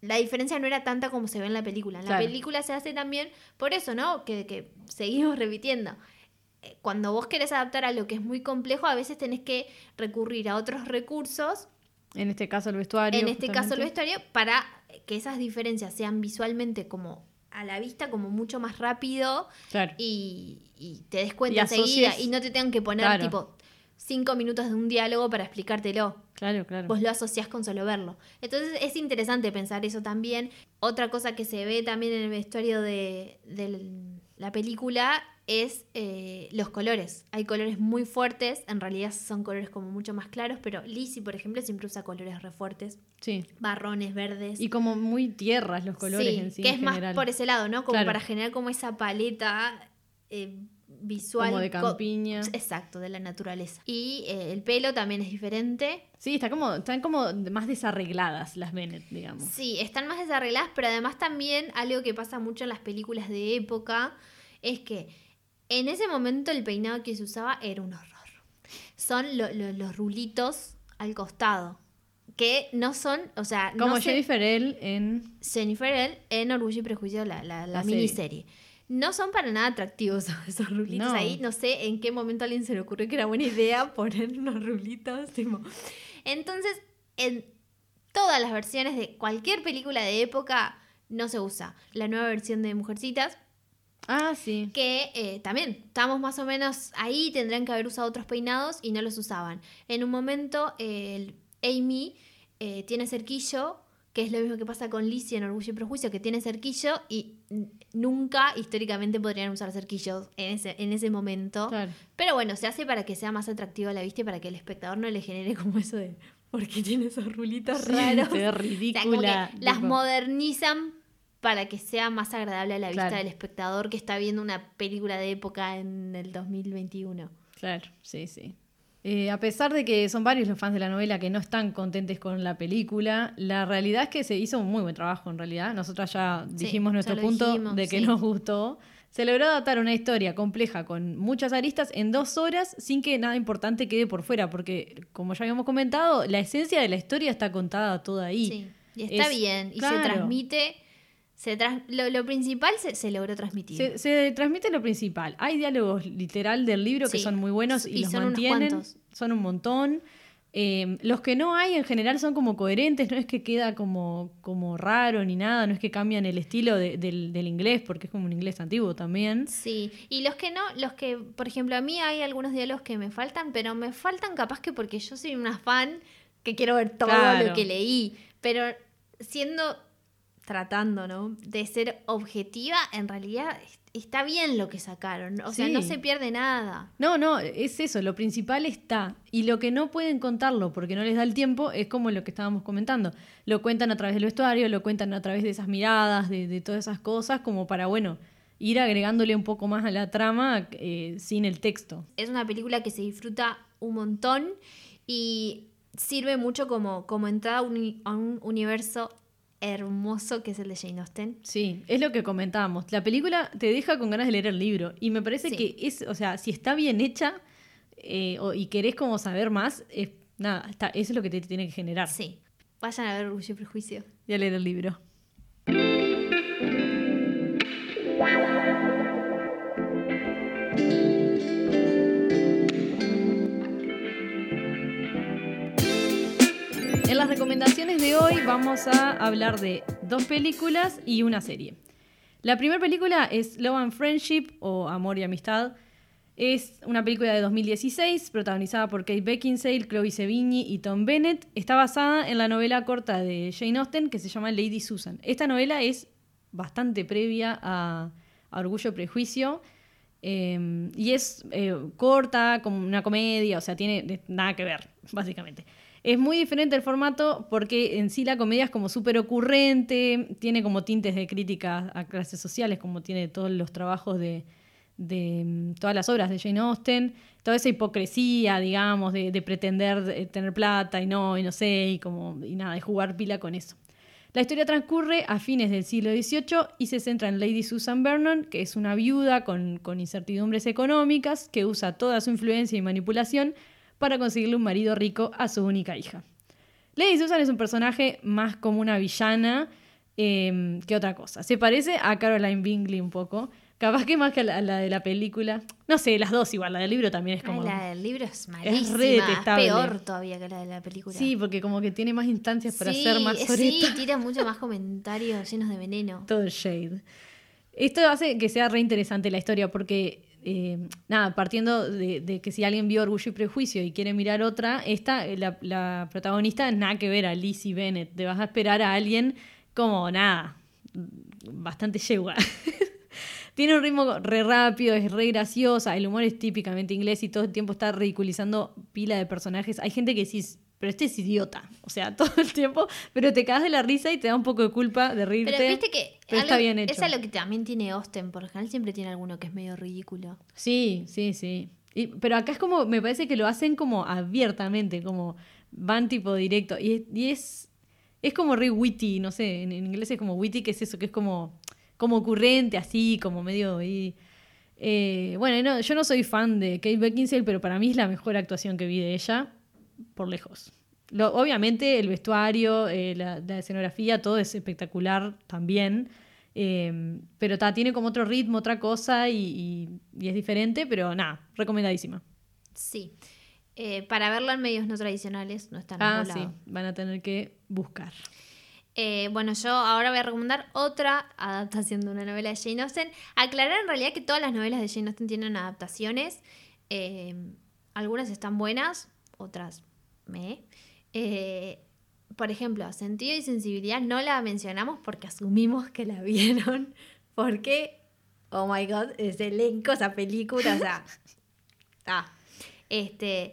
La diferencia no era tanta como se ve en la película. En la Claro. película se hace también por eso, ¿no? Que, que seguimos repitiendo. eh, cuando vos querés adaptar a lo que es muy complejo, a veces tenés que recurrir a otros recursos, En este caso el vestuario. en este caso el vestuario, para que esas diferencias sean visualmente como a la vista, como mucho más rápido Claro. y, y te des cuenta Y enseguida y no te tengan que poner Claro. tipo cinco minutos de un diálogo para explicártelo. Claro, claro. Vos lo asociás con solo verlo. Entonces es interesante pensar eso también. Otra cosa que se ve también en el vestuario de, de la película es eh, los colores. Hay colores muy fuertes, en realidad son colores como mucho más claros, pero Lizzie, por ejemplo, siempre usa colores re fuertes. Sí. Marrones, verdes. Y como muy tierras los colores Sí, en sí. que en es más por ese lado, ¿no? Como Claro. para generar como esa paleta eh, visual. Como de campiña. Exacto, de la naturaleza. Y eh, el pelo también es diferente. Sí, está como, están como más desarregladas las Bennett, digamos. Sí, están más desarregladas, pero además también algo que pasa mucho en las películas de época es que en ese momento el peinado que se usaba era un horror. Son lo- lo- los rulitos al costado, que no son, o sea, Como no se- Jennifer L. en... Jennifer L. en Orgullo y Prejuicio, la, la, la La serie. No son para nada atractivos <laughs> esos rulitos No. ahí. No sé en qué momento a alguien se le ocurrió que era buena idea <laughs> poner unos rulitos. tipo. Entonces, en todas las versiones de cualquier película de época no se usa. La nueva versión de Mujercitas, Ah, sí. que eh, también estamos más o menos ahí, tendrían que haber usado otros peinados y no los usaban. En un momento, eh, el Amy eh, tiene cerquillo, que es lo mismo que pasa con Lizzie en Orgullo y Prejuicio, que tiene cerquillo y n- nunca históricamente podrían usar cerquillos en ese, en ese momento. Claro. Pero bueno, se hace para que sea más atractivo a la vista y para que el espectador no le genere como eso de, ¿por qué tiene esos rulitos Sí, raros? se ve O sea, como que ridícula. las modernizan para que sea más agradable a la vista Claro. del espectador que está viendo una película de época en el 2021. Claro, sí, sí. Eh, a pesar de que son varios los fans de la novela que no están contentes con la película, la realidad es que se hizo un muy buen trabajo en realidad. Nosotras ya dijimos nuestro punto dijimos, de que sí. nos gustó. Se logró adaptar una historia compleja con muchas aristas en dos horas sin que nada importante quede por fuera, porque como ya habíamos comentado, la esencia de la historia está contada toda ahí. Sí, y está Es- bien, y claro. se transmite, se lo, lo principal se, se logró transmitir. Se, se transmite lo principal. Hay diálogos literal del libro que son muy buenos y, Y los son mantienen. Son un montón. Eh, los que no hay en general son como coherentes, no es que queda como, como raro ni nada, no es que cambian el estilo de- del, del inglés, porque es como un inglés antiguo también. Sí, y los que no, los que, por ejemplo, a mí hay algunos diálogos que me faltan, pero me faltan capaz que porque yo soy una fan que quiero ver todo Claro. lo que leí, pero siendo, tratando, ¿no? De ser objetiva, en realidad es- está bien lo que sacaron, o sea, no se pierde nada. No, no, es eso, lo principal está. Y lo que no pueden contarlo porque no les da el tiempo es como lo que estábamos comentando. Lo cuentan a través del vestuario, lo cuentan a través de esas miradas, de, de todas esas cosas, como para, bueno, ir agregándole un poco más a la trama eh, sin el texto. Es una película que se disfruta un montón y sirve mucho como, como entrada a un universo hermoso que es el de Jane Austen. Sí, es lo que comentábamos. La película te deja con ganas de leer el libro. Y me parece Sí. que es, o sea, si está bien hecha eh, y querés como saber más, es, nada, está, eso es lo que te tiene que generar. Sí, vayan a ver Orgullo y Prejuicio. Y a leer el libro. Las recomendaciones de hoy vamos a hablar de dos películas y una serie. La primera película es Love and Friendship o Amor y Amistad. Es una película de 2016 protagonizada por Kate Beckinsale, Chloe Sevigny y Tom Bennett. Está basada en la novela corta de Jane Austen que se llama Lady Susan. Esta novela es bastante previa a, Orgullo y Prejuicio. eh, y es eh, corta, como una comedia, o sea, tiene nada que ver, básicamente. Es muy diferente el formato porque en sí la comedia es como súper ocurrente, tiene como tintes de crítica a clases sociales, como tiene todos los trabajos de, mm, todas las obras de Jane Austen, toda esa hipocresía, digamos, de, de pretender eh, tener plata y no, y no sé, y como, y nada, de jugar pila con eso. La historia transcurre a fines del siglo XVIII y se centra en Lady Susan Vernon, que es una viuda con, con incertidumbres económicas que usa toda su influencia y manipulación para conseguirle un marido rico a su única hija. Lady Susan es un personaje más como una villana eh, que otra cosa. Se parece a Caroline Bingley un poco, Capaz que más que la, la de la película. No sé, las dos igual. La del libro también es como. Ay, la del libro es malísima. re Es, detestable. peor todavía que la de la película. Sí, porque como que tiene más instancias para Sí, ser más. Sí, tira <laughs> mucho más comentarios llenos de veneno. Todo el shade. Esto hace que sea re interesante la historia porque, eh, nada, partiendo de, que si alguien vio Orgullo y Prejuicio y quiere mirar otra, esta, eh, la, la protagonista, nada que ver a Lizzie Bennett. Te vas a esperar a alguien como, nada, bastante yegua. <laughs> Tiene un ritmo re rápido, es re graciosa, el humor es típicamente inglés y todo el tiempo está ridiculizando pila de personajes. Hay gente que decís, pero este es idiota, o sea, <laughs> todo el tiempo, pero te cagas de la risa y te da un poco de culpa de reírte. Pero viste que pero está bien hecho. es algo que también tiene Austen, por lo general siempre tiene alguno que es medio ridículo. Sí, sí, sí. Y- pero acá es como, me parece que lo hacen como abiertamente, como van tipo directo. Y, es- y es, es como re witty, no sé, en, en inglés es como witty, que es eso, que es como, como ocurrente, así, como medio... Y, eh, bueno, no, yo no soy fan de Kate Beckinsale, pero para mí es la mejor actuación que vi de ella, por lejos. Lo- obviamente el vestuario, eh, la, la escenografía, todo es espectacular también. Eh, pero ta, tiene como otro ritmo, otra cosa y, y- y es diferente, pero nada, recomendadísima. Sí. Eh, para verla en medios no tradicionales, no está en Ah, sí, van a tener que buscar. Eh, bueno, yo ahora voy a recomendar otra adaptación de una novela de Jane Austen. Aclarar en realidad que todas las novelas de Jane Austen tienen adaptaciones. Eh, algunas están buenas, otras me. Eh, por ejemplo, Sentido y Sensibilidad no la mencionamos porque asumimos que la vieron. <laughs> Porque, oh my god, es elenco esa película. O sea, <laughs> ah, este,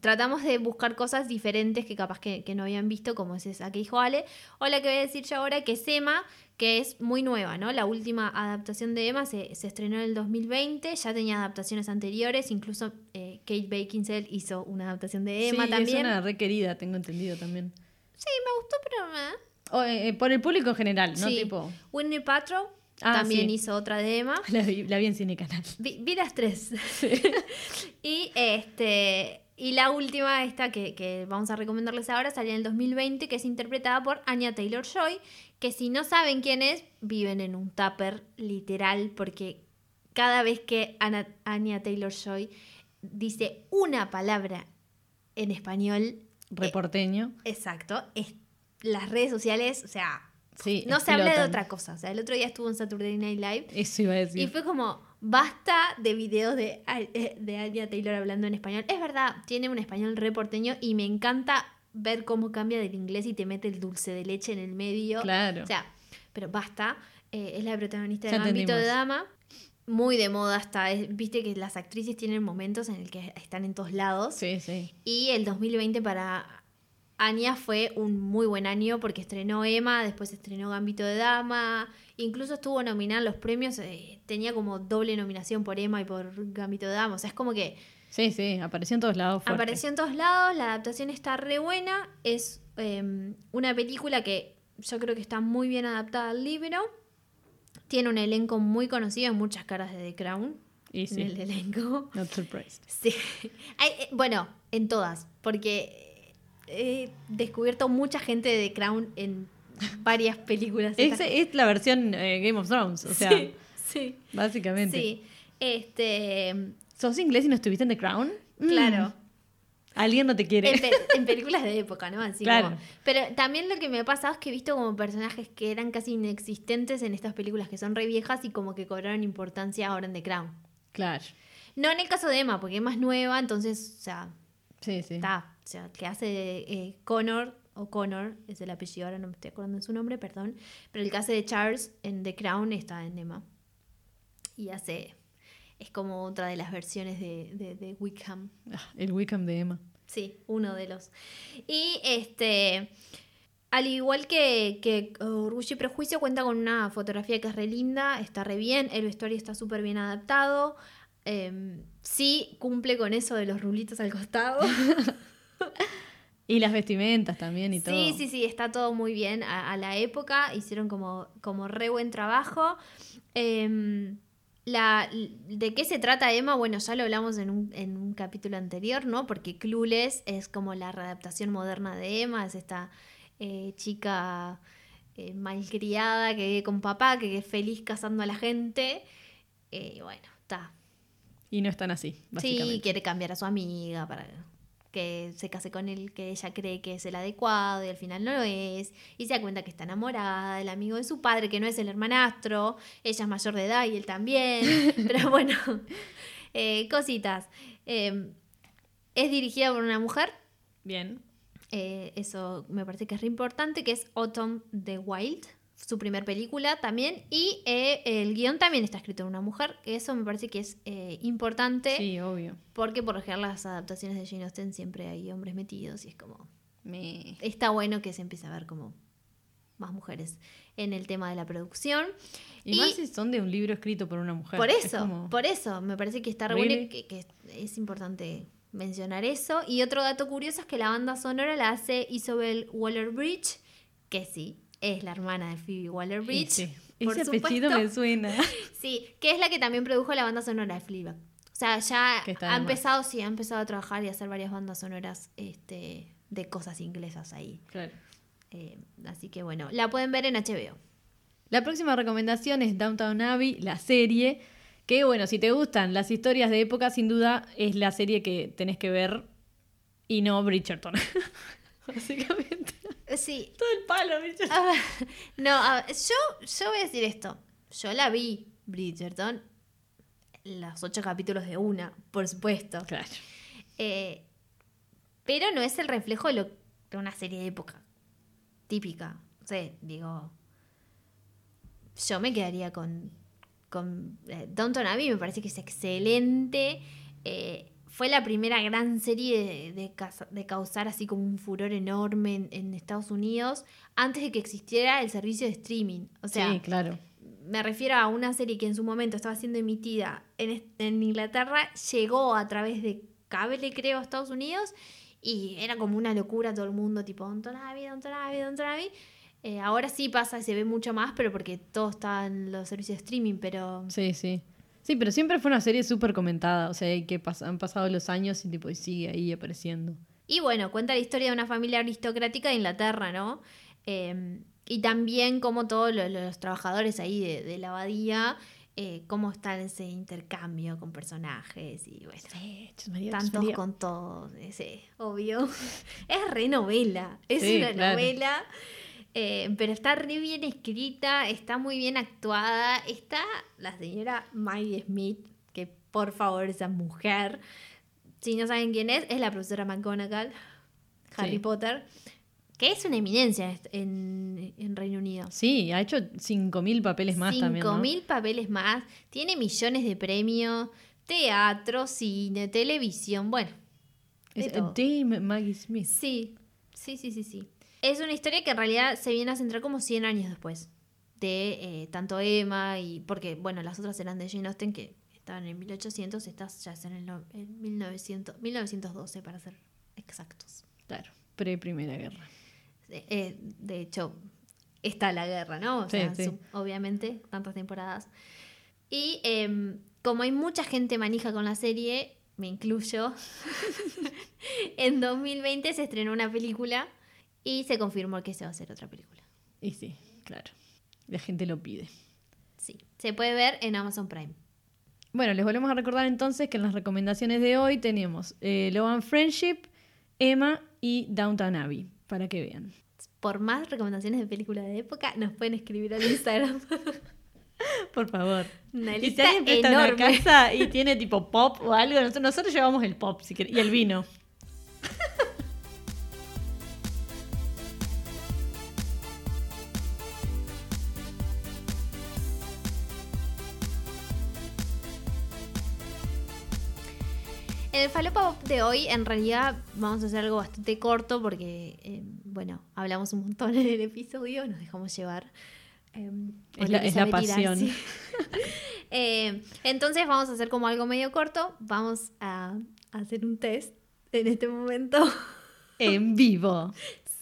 tratamos de buscar cosas diferentes que capaz que, que no habían visto, como es esa que dijo Ale. O la que voy a decir yo ahora, que es Emma, que es muy nueva, ¿no? La última adaptación de Emma se, se estrenó en el 2020, ya tenía adaptaciones anteriores, incluso eh, Kate Beckinsale hizo una adaptación de Emma sí, también. es una requerida, tengo entendido también. Sí, me gustó, pero... eh. O, eh, por el público en general, ¿no? Sí. Tipo, Whitney Paltrow Ah, también sí. hizo otra de Emma. <laughs> la vi, la vi en Cine Canal. Vi, vi las tres. <laughs> y este. Y la última, esta que, que vamos a recomendarles ahora, salió en el 2020, que es interpretada por Anya Taylor Joy, que si no saben quién es, viven en un tupper literal, porque cada vez que Ana- Anya Taylor Joy dice una palabra en español, Reporteño. exacto, es, las redes sociales, o sea, Sí, no se habla de otra cosa. O sea, el otro día estuvo en Saturday Night Live Eso iba a decir. y fue como, basta de videos de, eh, de Anya Taylor hablando en español. Es verdad, tiene un español re porteño y me encanta ver cómo cambia del inglés y te mete el dulce de leche en el medio. Claro. O sea, pero basta. Eh, es la protagonista Ya de Gambito de. Dama. Muy de moda está. Es- Viste que las actrices tienen momentos en el que están en todos lados. Sí, sí. Y el 2020 para Anya fue un muy buen año porque estrenó Emma, después estrenó Gambito de Dama, incluso estuvo nominada en los premios, eh, tenía como doble nominación por Emma y por Gambito de Dama, o sea, es como que Sí, sí, apareció en todos lados. fuerte. apareció en todos lados, la adaptación está re buena, es eh, una película que yo creo que está muy bien adaptada al libro, tiene un elenco muy conocido, hay muchas caras de The Crown Y sí, en el elenco. not surprised. <laughs> Sí. Hay, eh, bueno, en todas, porque he descubierto mucha gente de The Crown en varias películas. Es, es la versión eh, Game of Thrones, o sea, sí, sí, básicamente. sí. Este, ¿Sos inglés y no estuviste en The Crown? Mm, claro. Alguien no te quiere. En, pe- en películas de época, ¿no? Así Claro. como- pero también lo que me ha pasado es que he visto como personajes que eran casi inexistentes en estas películas que son re viejas y como que cobraron importancia ahora en The Crown. Claro. No en el caso de Emma, porque Emma es nueva, entonces, o sea, Sí, sí. Está, o sea, que hace eh, Connor, o Connor, es el apellido, ahora no me estoy acordando de su nombre, perdón. Pero el que hace de Charles en The Crown está en Emma. Y hace, es como otra de las versiones de, de, de Wickham. Ah, el Wickham de Emma. Sí, uno de los. Y este, al igual que, que Orgullo y Prejuicio, cuenta con una fotografía que es re linda, está re bien, el vestuario está súper bien adaptado. Em, sí cumple con eso de los rulitos al costado. <laughs> Y las vestimentas también y Sí, todo. sí, sí, está todo muy bien a, a la época, hicieron como, como re buen trabajo. Em, la, ¿De qué se trata Emma? Bueno, ya lo hablamos en un, en un capítulo anterior, ¿no? Porque Clueless es como la readaptación moderna de Emma, es esta eh, chica eh, malcriada que vive con papá, que es feliz cazando a la gente. Eh, bueno, está. Y no están así, básicamente. Sí, quiere cambiar a su amiga para que se case con él que ella cree que es el adecuado y al final no lo es. Y se da cuenta que está enamorada del amigo de su padre, que no es el hermanastro. Ella es mayor de edad y él también. <laughs> Pero bueno, <laughs> eh, cositas. Eh, es dirigida por una mujer. Bien. Eh, eso me parece que es re importante, que es Autumn the Wild, su primer película también. Y eh, el guion también está escrito por una mujer, que eso me parece que es eh, importante. Sí, obvio. Porque por lo general las adaptaciones de Jane Austen siempre hay hombres metidos y es como... Me... Está bueno que se empiece a ver como más mujeres en el tema de la producción. Y, más si son de un libro escrito por una mujer. Por Es eso, como- por eso, me parece que está re bueno y que, que es importante mencionar eso. Y otro dato curioso es que la banda sonora la hace Isabel Waller-Bridge, que sí, es la hermana de Phoebe Waller-Bridge. sí. por Ese apellido me suena. <laughs> Sí, que es la que también produjo la banda sonora de Fleabag. O sea, ya ha empezado, sí, ha empezado a trabajar y a hacer varias bandas sonoras este, de cosas inglesas ahí. Claro. Eh, así que bueno, la pueden ver en HBO. La próxima recomendación es Downtown Abbey, la serie. Que bueno, si te gustan las historias de época, sin duda es la serie que tenés que ver y no Bridgerton. <laughs> Básicamente. Sí, Todo el palo, Bridgerton. <laughs> No, yo, yo voy a decir esto. Yo la vi, Bridgerton, los ocho capítulos de una, por supuesto. Claro. Eh, pero no es el reflejo de, lo- de una serie de época típica. O sea, digo, yo me quedaría con, con eh, Downton Abbey, me parece que es excelente. Eh, fue la primera gran serie de, de causar así como un furor enorme en, en Estados Unidos antes de que existiera el servicio de streaming. O sea, sí, claro. me refiero a una serie que en su momento estaba siendo emitida en, Inglaterra, llegó a través de cable, creo, a Estados Unidos, y era como una locura todo el mundo, tipo, Downton Abbey, Downton Abbey, Downton Abbey. Eh, ahora sí pasa y se ve mucho más, pero porque todo está en los servicios de streaming, pero... Sí, sí. Sí, pero siempre fue una serie súper comentada. O sea, que pas- han pasado los años y tipo y sigue ahí apareciendo. Y bueno, cuenta la historia de una familia aristocrática de Inglaterra, ¿no? Eh, y también como todos lo- los, trabajadores ahí de, de la abadía, eh, cómo está ese intercambio con personajes y bueno. Sí, María, Tantos con todos, ese, obvio. <laughs> Es re novela, es Sí, una claro. novela, eh, pero está re bien escrita, está muy bien actuada. Está la señora Maggie Smith, que por favor esa mujer, si no saben quién es, es la profesora McGonagall, Harry Sí. Potter, que es una eminencia en, en Reino Unido. Sí, ha hecho 5.000 papeles más también. ¿no? 5.000 papeles más, tiene millones de premios, teatro, cine, televisión, bueno. Es. Dame Maggie Smith. Sí, sí, sí, sí, sí. Es una historia que en realidad se viene a centrar como 100 años después de eh, tanto Emma y porque, bueno, las otras eran de Jane Austen que estaban en 1800, estas ya están en, el en 1900, 1912 para ser exactos. Claro, pre-primera guerra. Eh, eh, de hecho, está la guerra, ¿no? O Sí, sea, sí. su- obviamente, tantas temporadas. Y em, como hay mucha gente manija con la serie, me incluyo, <laughs> en 2020 se estrenó una película y se confirmó que se va a hacer otra película. Y sí, claro. La gente lo pide. Sí, se puede ver en Amazon Prime. Bueno, les volvemos a recordar entonces que en las recomendaciones de hoy tenemos eh, Love and Friendship, Emma y Downtown Abbey, para que vean. Por más recomendaciones de películas de época, nos pueden escribir al Instagram. <laughs> Por favor. Una Y si lista alguien presta una enorme. casa y tiene tipo pop o algo, nosotros, nosotros llevamos el pop si y el vino. <laughs> En el Falopa Pop de hoy, en realidad, vamos a hacer algo bastante corto porque, eh, bueno, hablamos un montón en el episodio, nos dejamos llevar. eh, Es la- es pasión. sí. <laughs> Eh, entonces vamos a hacer como algo medio corto. Vamos a hacer un test en este momento. <laughs> En vivo.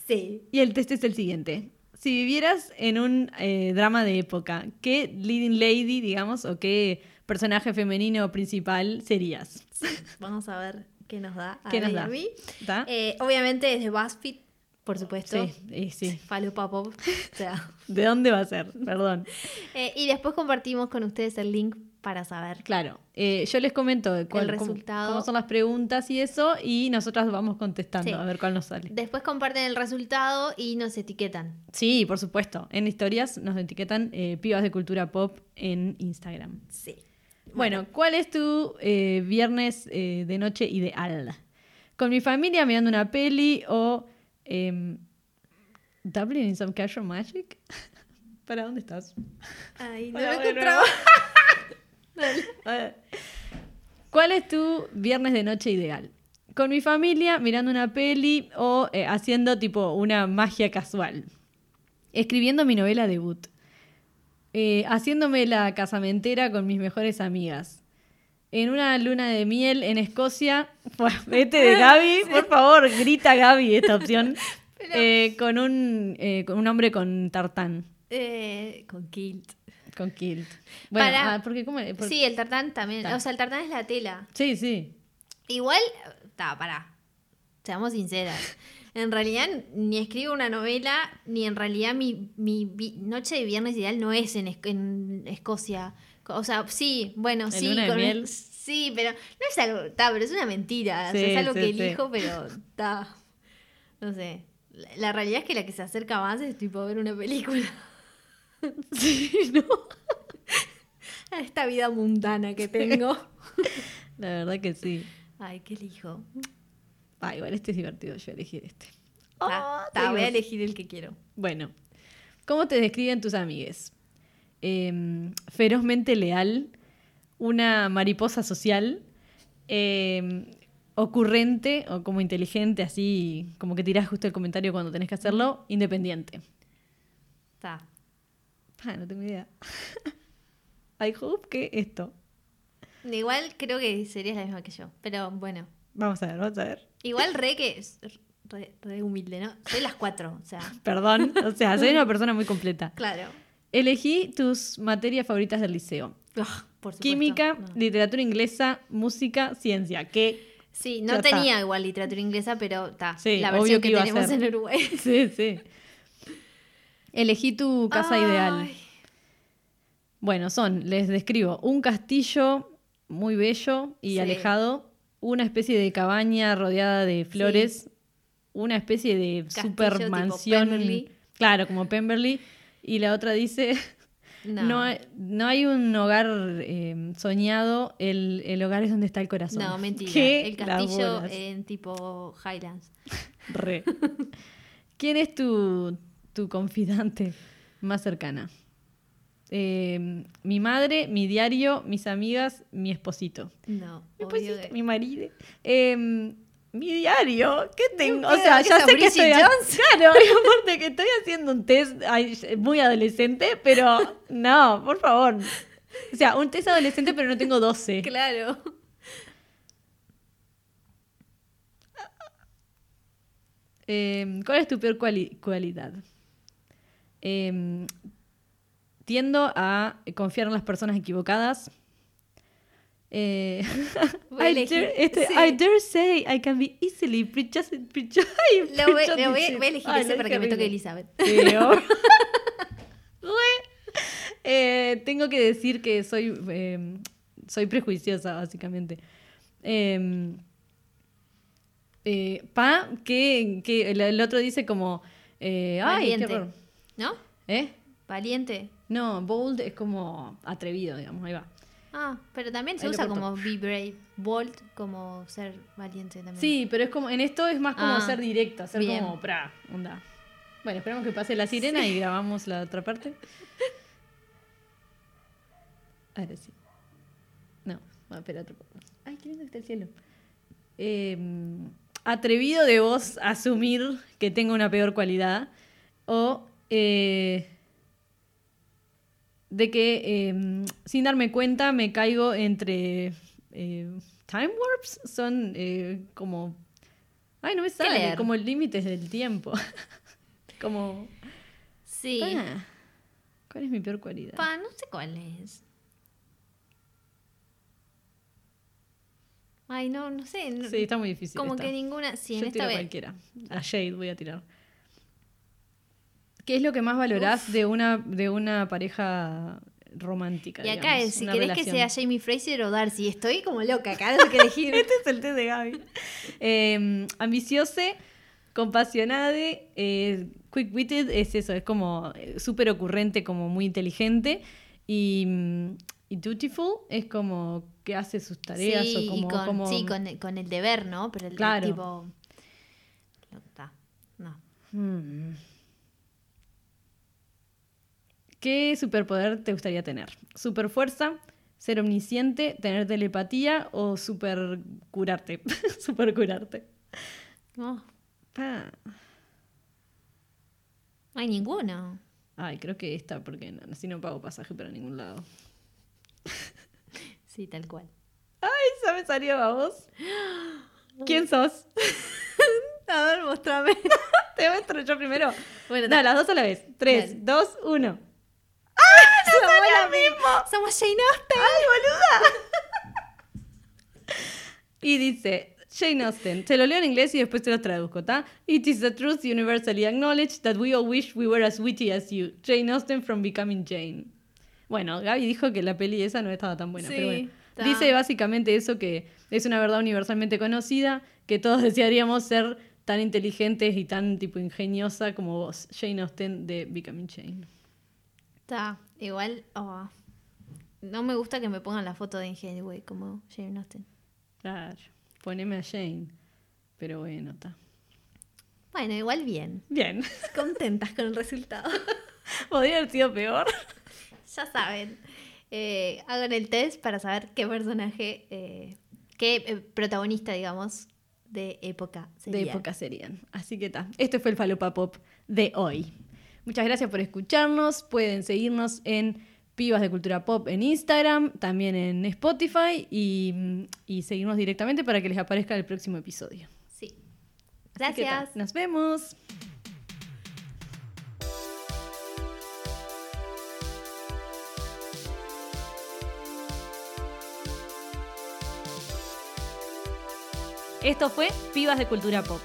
sí. Y el test es el siguiente. Si vivieras en un drama de época, ¿qué leading lady, digamos, o qué personaje femenino principal serías? Vamos a ver qué nos da a ¿Qué nos da? a mí. Eh, obviamente es de BuzzFeed, por supuesto. sí, sí. Falopa Pop. O sea, <laughs> ¿De dónde va a ser? Perdón. <laughs> Eh, y después compartimos con ustedes el link para saber. Claro, eh, yo les comento cuál- El cómo- resultado. Cómo, son las preguntas y eso, y nosotras vamos contestando Sí. a ver cuál nos sale. Después comparten el resultado y nos etiquetan. Sí, por supuesto. En historias nos etiquetan eh, pibas de cultura pop en Instagram. Sí. Bueno, ¿cuál es tu eh, viernes eh, de noche ideal? ¿Con mi familia mirando una peli o Dublin in some casual magic? <laughs> ¿Para dónde estás? Ay, no Hola, lo encontraba. <laughs> Eh, ¿Cuál es tu viernes de noche ideal? ¿Con mi familia mirando una peli o eh, haciendo tipo una magia casual? Escribiendo mi novela debut. Eh, haciéndome la casamentera con mis mejores amigas. En una luna de miel en Escocia. <laughs> Vete de Gaby, por favor, grita Gaby esta opción. <laughs> Eh, con, un, eh, con un hombre con tartán, Eh, con kilt. con kilt. Bueno, Para- ah, porque ¿cómo? Sí, el tartán también. O sea, el tartán es la tela. sí, sí. Igual, está, pará. Seamos sinceras. En realidad, ni escribo una novela, ni en realidad mi, mi noche de viernes ideal no es en, en Escocia. O sea, sí, bueno, ¿En sí. luna de con- miel? Sí, pero no es algo, está, pero es una mentira. o sea, Sí, es algo sí, que sí. elijo, pero está. No sé. La, la realidad es que la que se acerca más es tipo ver una película. <laughs> Sí, ¿no? A <laughs> esta vida mundana que tengo. <laughs> La verdad que sí. Ay, ¿qué elijo? Ah, igual este es divertido, yo voy a elegir este. Ta, ta, voy a elegir el que quiero. Bueno, ¿cómo te describen tus amigues? Em, ferozmente leal, una mariposa social, em, ocurrente o como inteligente, así como que tirás justo el comentario cuando tenés que hacerlo, independiente. Está. Ah, no tengo idea. <laughs> I hope que esto. Igual creo que serías la misma que yo. Pero bueno. Vamos a ver, vamos a ver. Igual re que es re, re humilde, ¿no? Soy las cuatro. O sea, <laughs> Perdón, o sea, soy una persona muy completa. claro. Elegí tus materias favoritas del liceo. Ah, por. Química, No. literatura inglesa, música, ciencia. ¿Qué? Sí, no está. tenía igual literatura inglesa, pero está. Sí, la obvio versión que que, a tenemos en Uruguay. <laughs> Sí, sí. Elegí tu casa Ay, ideal. Bueno, son, les describo, un castillo muy bello y Sí. alejado, una especie de cabaña rodeada de flores, una especie de Castillo super mansión. Pemberley. Claro, como Pemberley. Y la otra dice, <laughs> No. no, hay, no hay un hogar eh, soñado, el, el hogar es donde está el corazón. No, mentira. <laughs> ¿Qué El castillo en tipo Highlands. Re. <laughs> ¿Quién es tu, tu confidante más cercana? Eh, mi madre, mi diario, mis amigas, mi esposito. No. Mi obvio esposito, que- mi marido. Eh, mi diario, ¿qué tengo? O sea, ¿Qué ya sé que estoy. Jones? <laughs> Claro, y aparte que estoy haciendo un test muy adolescente, pero no, por favor. O sea, un test adolescente, pero no tengo 12. Claro. Eh, ¿Cuál es tu peor cuali- cualidad? Eh, tiendo a confiar en las personas equivocadas. Eh, <laughs> I, dare, este, sí. I dare say I can be easily prejudiced. <laughs> Lo voy, lo voy- voy a elegir Ay, ese lo para que me toque. Elizabeth. <laughs> Eh, tengo que decir que soy, eh, soy prejuiciosa, básicamente. Eh, eh, pa, que, que el, el otro dice como... eh, ay, Valiente. ¿No? ¿Eh? Valiente. No, bold es como atrevido, digamos, ahí va. Ah, pero también se Ahí usa como be brave. Bold como ser valiente también. Sí, pero es como, en esto es más como Ah, ser directo, ser bien. como, pra, onda. Bueno, esperamos que pase la sirena y grabamos la otra parte. <laughs> Ahora sí. No, bueno, espera otro poco. Ay, qué lindo está el cielo. Eh, atrevido de vos asumir que tengo una peor cualidad o eh, de que eh, sin darme cuenta me caigo entre eh, time warps son eh, como ay no me sale leer? como límites del tiempo <laughs> como Sí. ah, ¿cuál es mi peor cualidad? Pa, no sé cuál es. Ay, no, no sé. no- sí está muy difícil como esta. que ninguna. Sí, Yo en esta tiro vez. cualquiera a Shade voy a tirar ¿qué es lo que más valorás de una de una pareja romántica. Y acá digamos, es, si querés que sea Jamie Fraser o Darcy, estoy como loca, acá sé qué elegir. <laughs> Este es el test de Gaby. Eh, ambiciose, compasionade, eh, quick-witted es eso, es como eh, súper ocurrente, como muy inteligente. Y, mm, y dutiful es como que hace sus tareas sí, o como... con, como- sí, con, con el deber, ¿no? Pero el Claro. tipo... No, está, no. Mm. ¿Qué superpoder te gustaría tener? ¿Super fuerza? ¿Ser omnisciente? ¿Tener telepatía? ¿O super curarte? <laughs> super curarte. No, no hay ninguno. Ay, creo que esta, porque no, así no pago pasaje para ningún lado. <laughs> Sí, tal cual. ¡Ay, esa me salió a vos! <gasps> ¿Quién sos? <laughs> A ver, mostrame. Te muestro yo primero. Bueno, no, las dos a la vez. Tres, Dale. dos, uno. Somos la misma. Somos Jane Austen. <laughs> Y dice, Jane Austen, te lo leo en inglés y después te lo traduzco, ¿está? It is the truth universally acknowledged that we all wish we were as witty as you. Jane Austen from Becoming Jane. Bueno, Gaby dijo que la peli esa no estaba tan buena, Sí, pero bueno. Dice básicamente eso que es una verdad universalmente conocida, que todos <laughs> desearíamos ser tan inteligentes y tan tipo ingeniosa como vos, Jane Austen de Becoming Jane. Está, igual. oh, No me gusta que me pongan la foto de Ingenuity como Jane Austen. Claro, poneme a Jane. Pero bueno, está. Bueno, igual bien. Bien, <laughs> Contentas con el resultado. <laughs> podría haber sido peor. <laughs> ya saben. Eh, hagan el test para saber qué personaje, eh, qué eh, protagonista, digamos, de época sería. de época serían. Así que está. Este fue el Falopa Pop de hoy. Muchas gracias por escucharnos. Pueden seguirnos en Pibas de Cultura Pop en Instagram, también en Spotify y, y seguirnos directamente para que les aparezca el próximo episodio. Sí. Gracias. Nos vemos. Esto fue Pibas de Cultura Pop.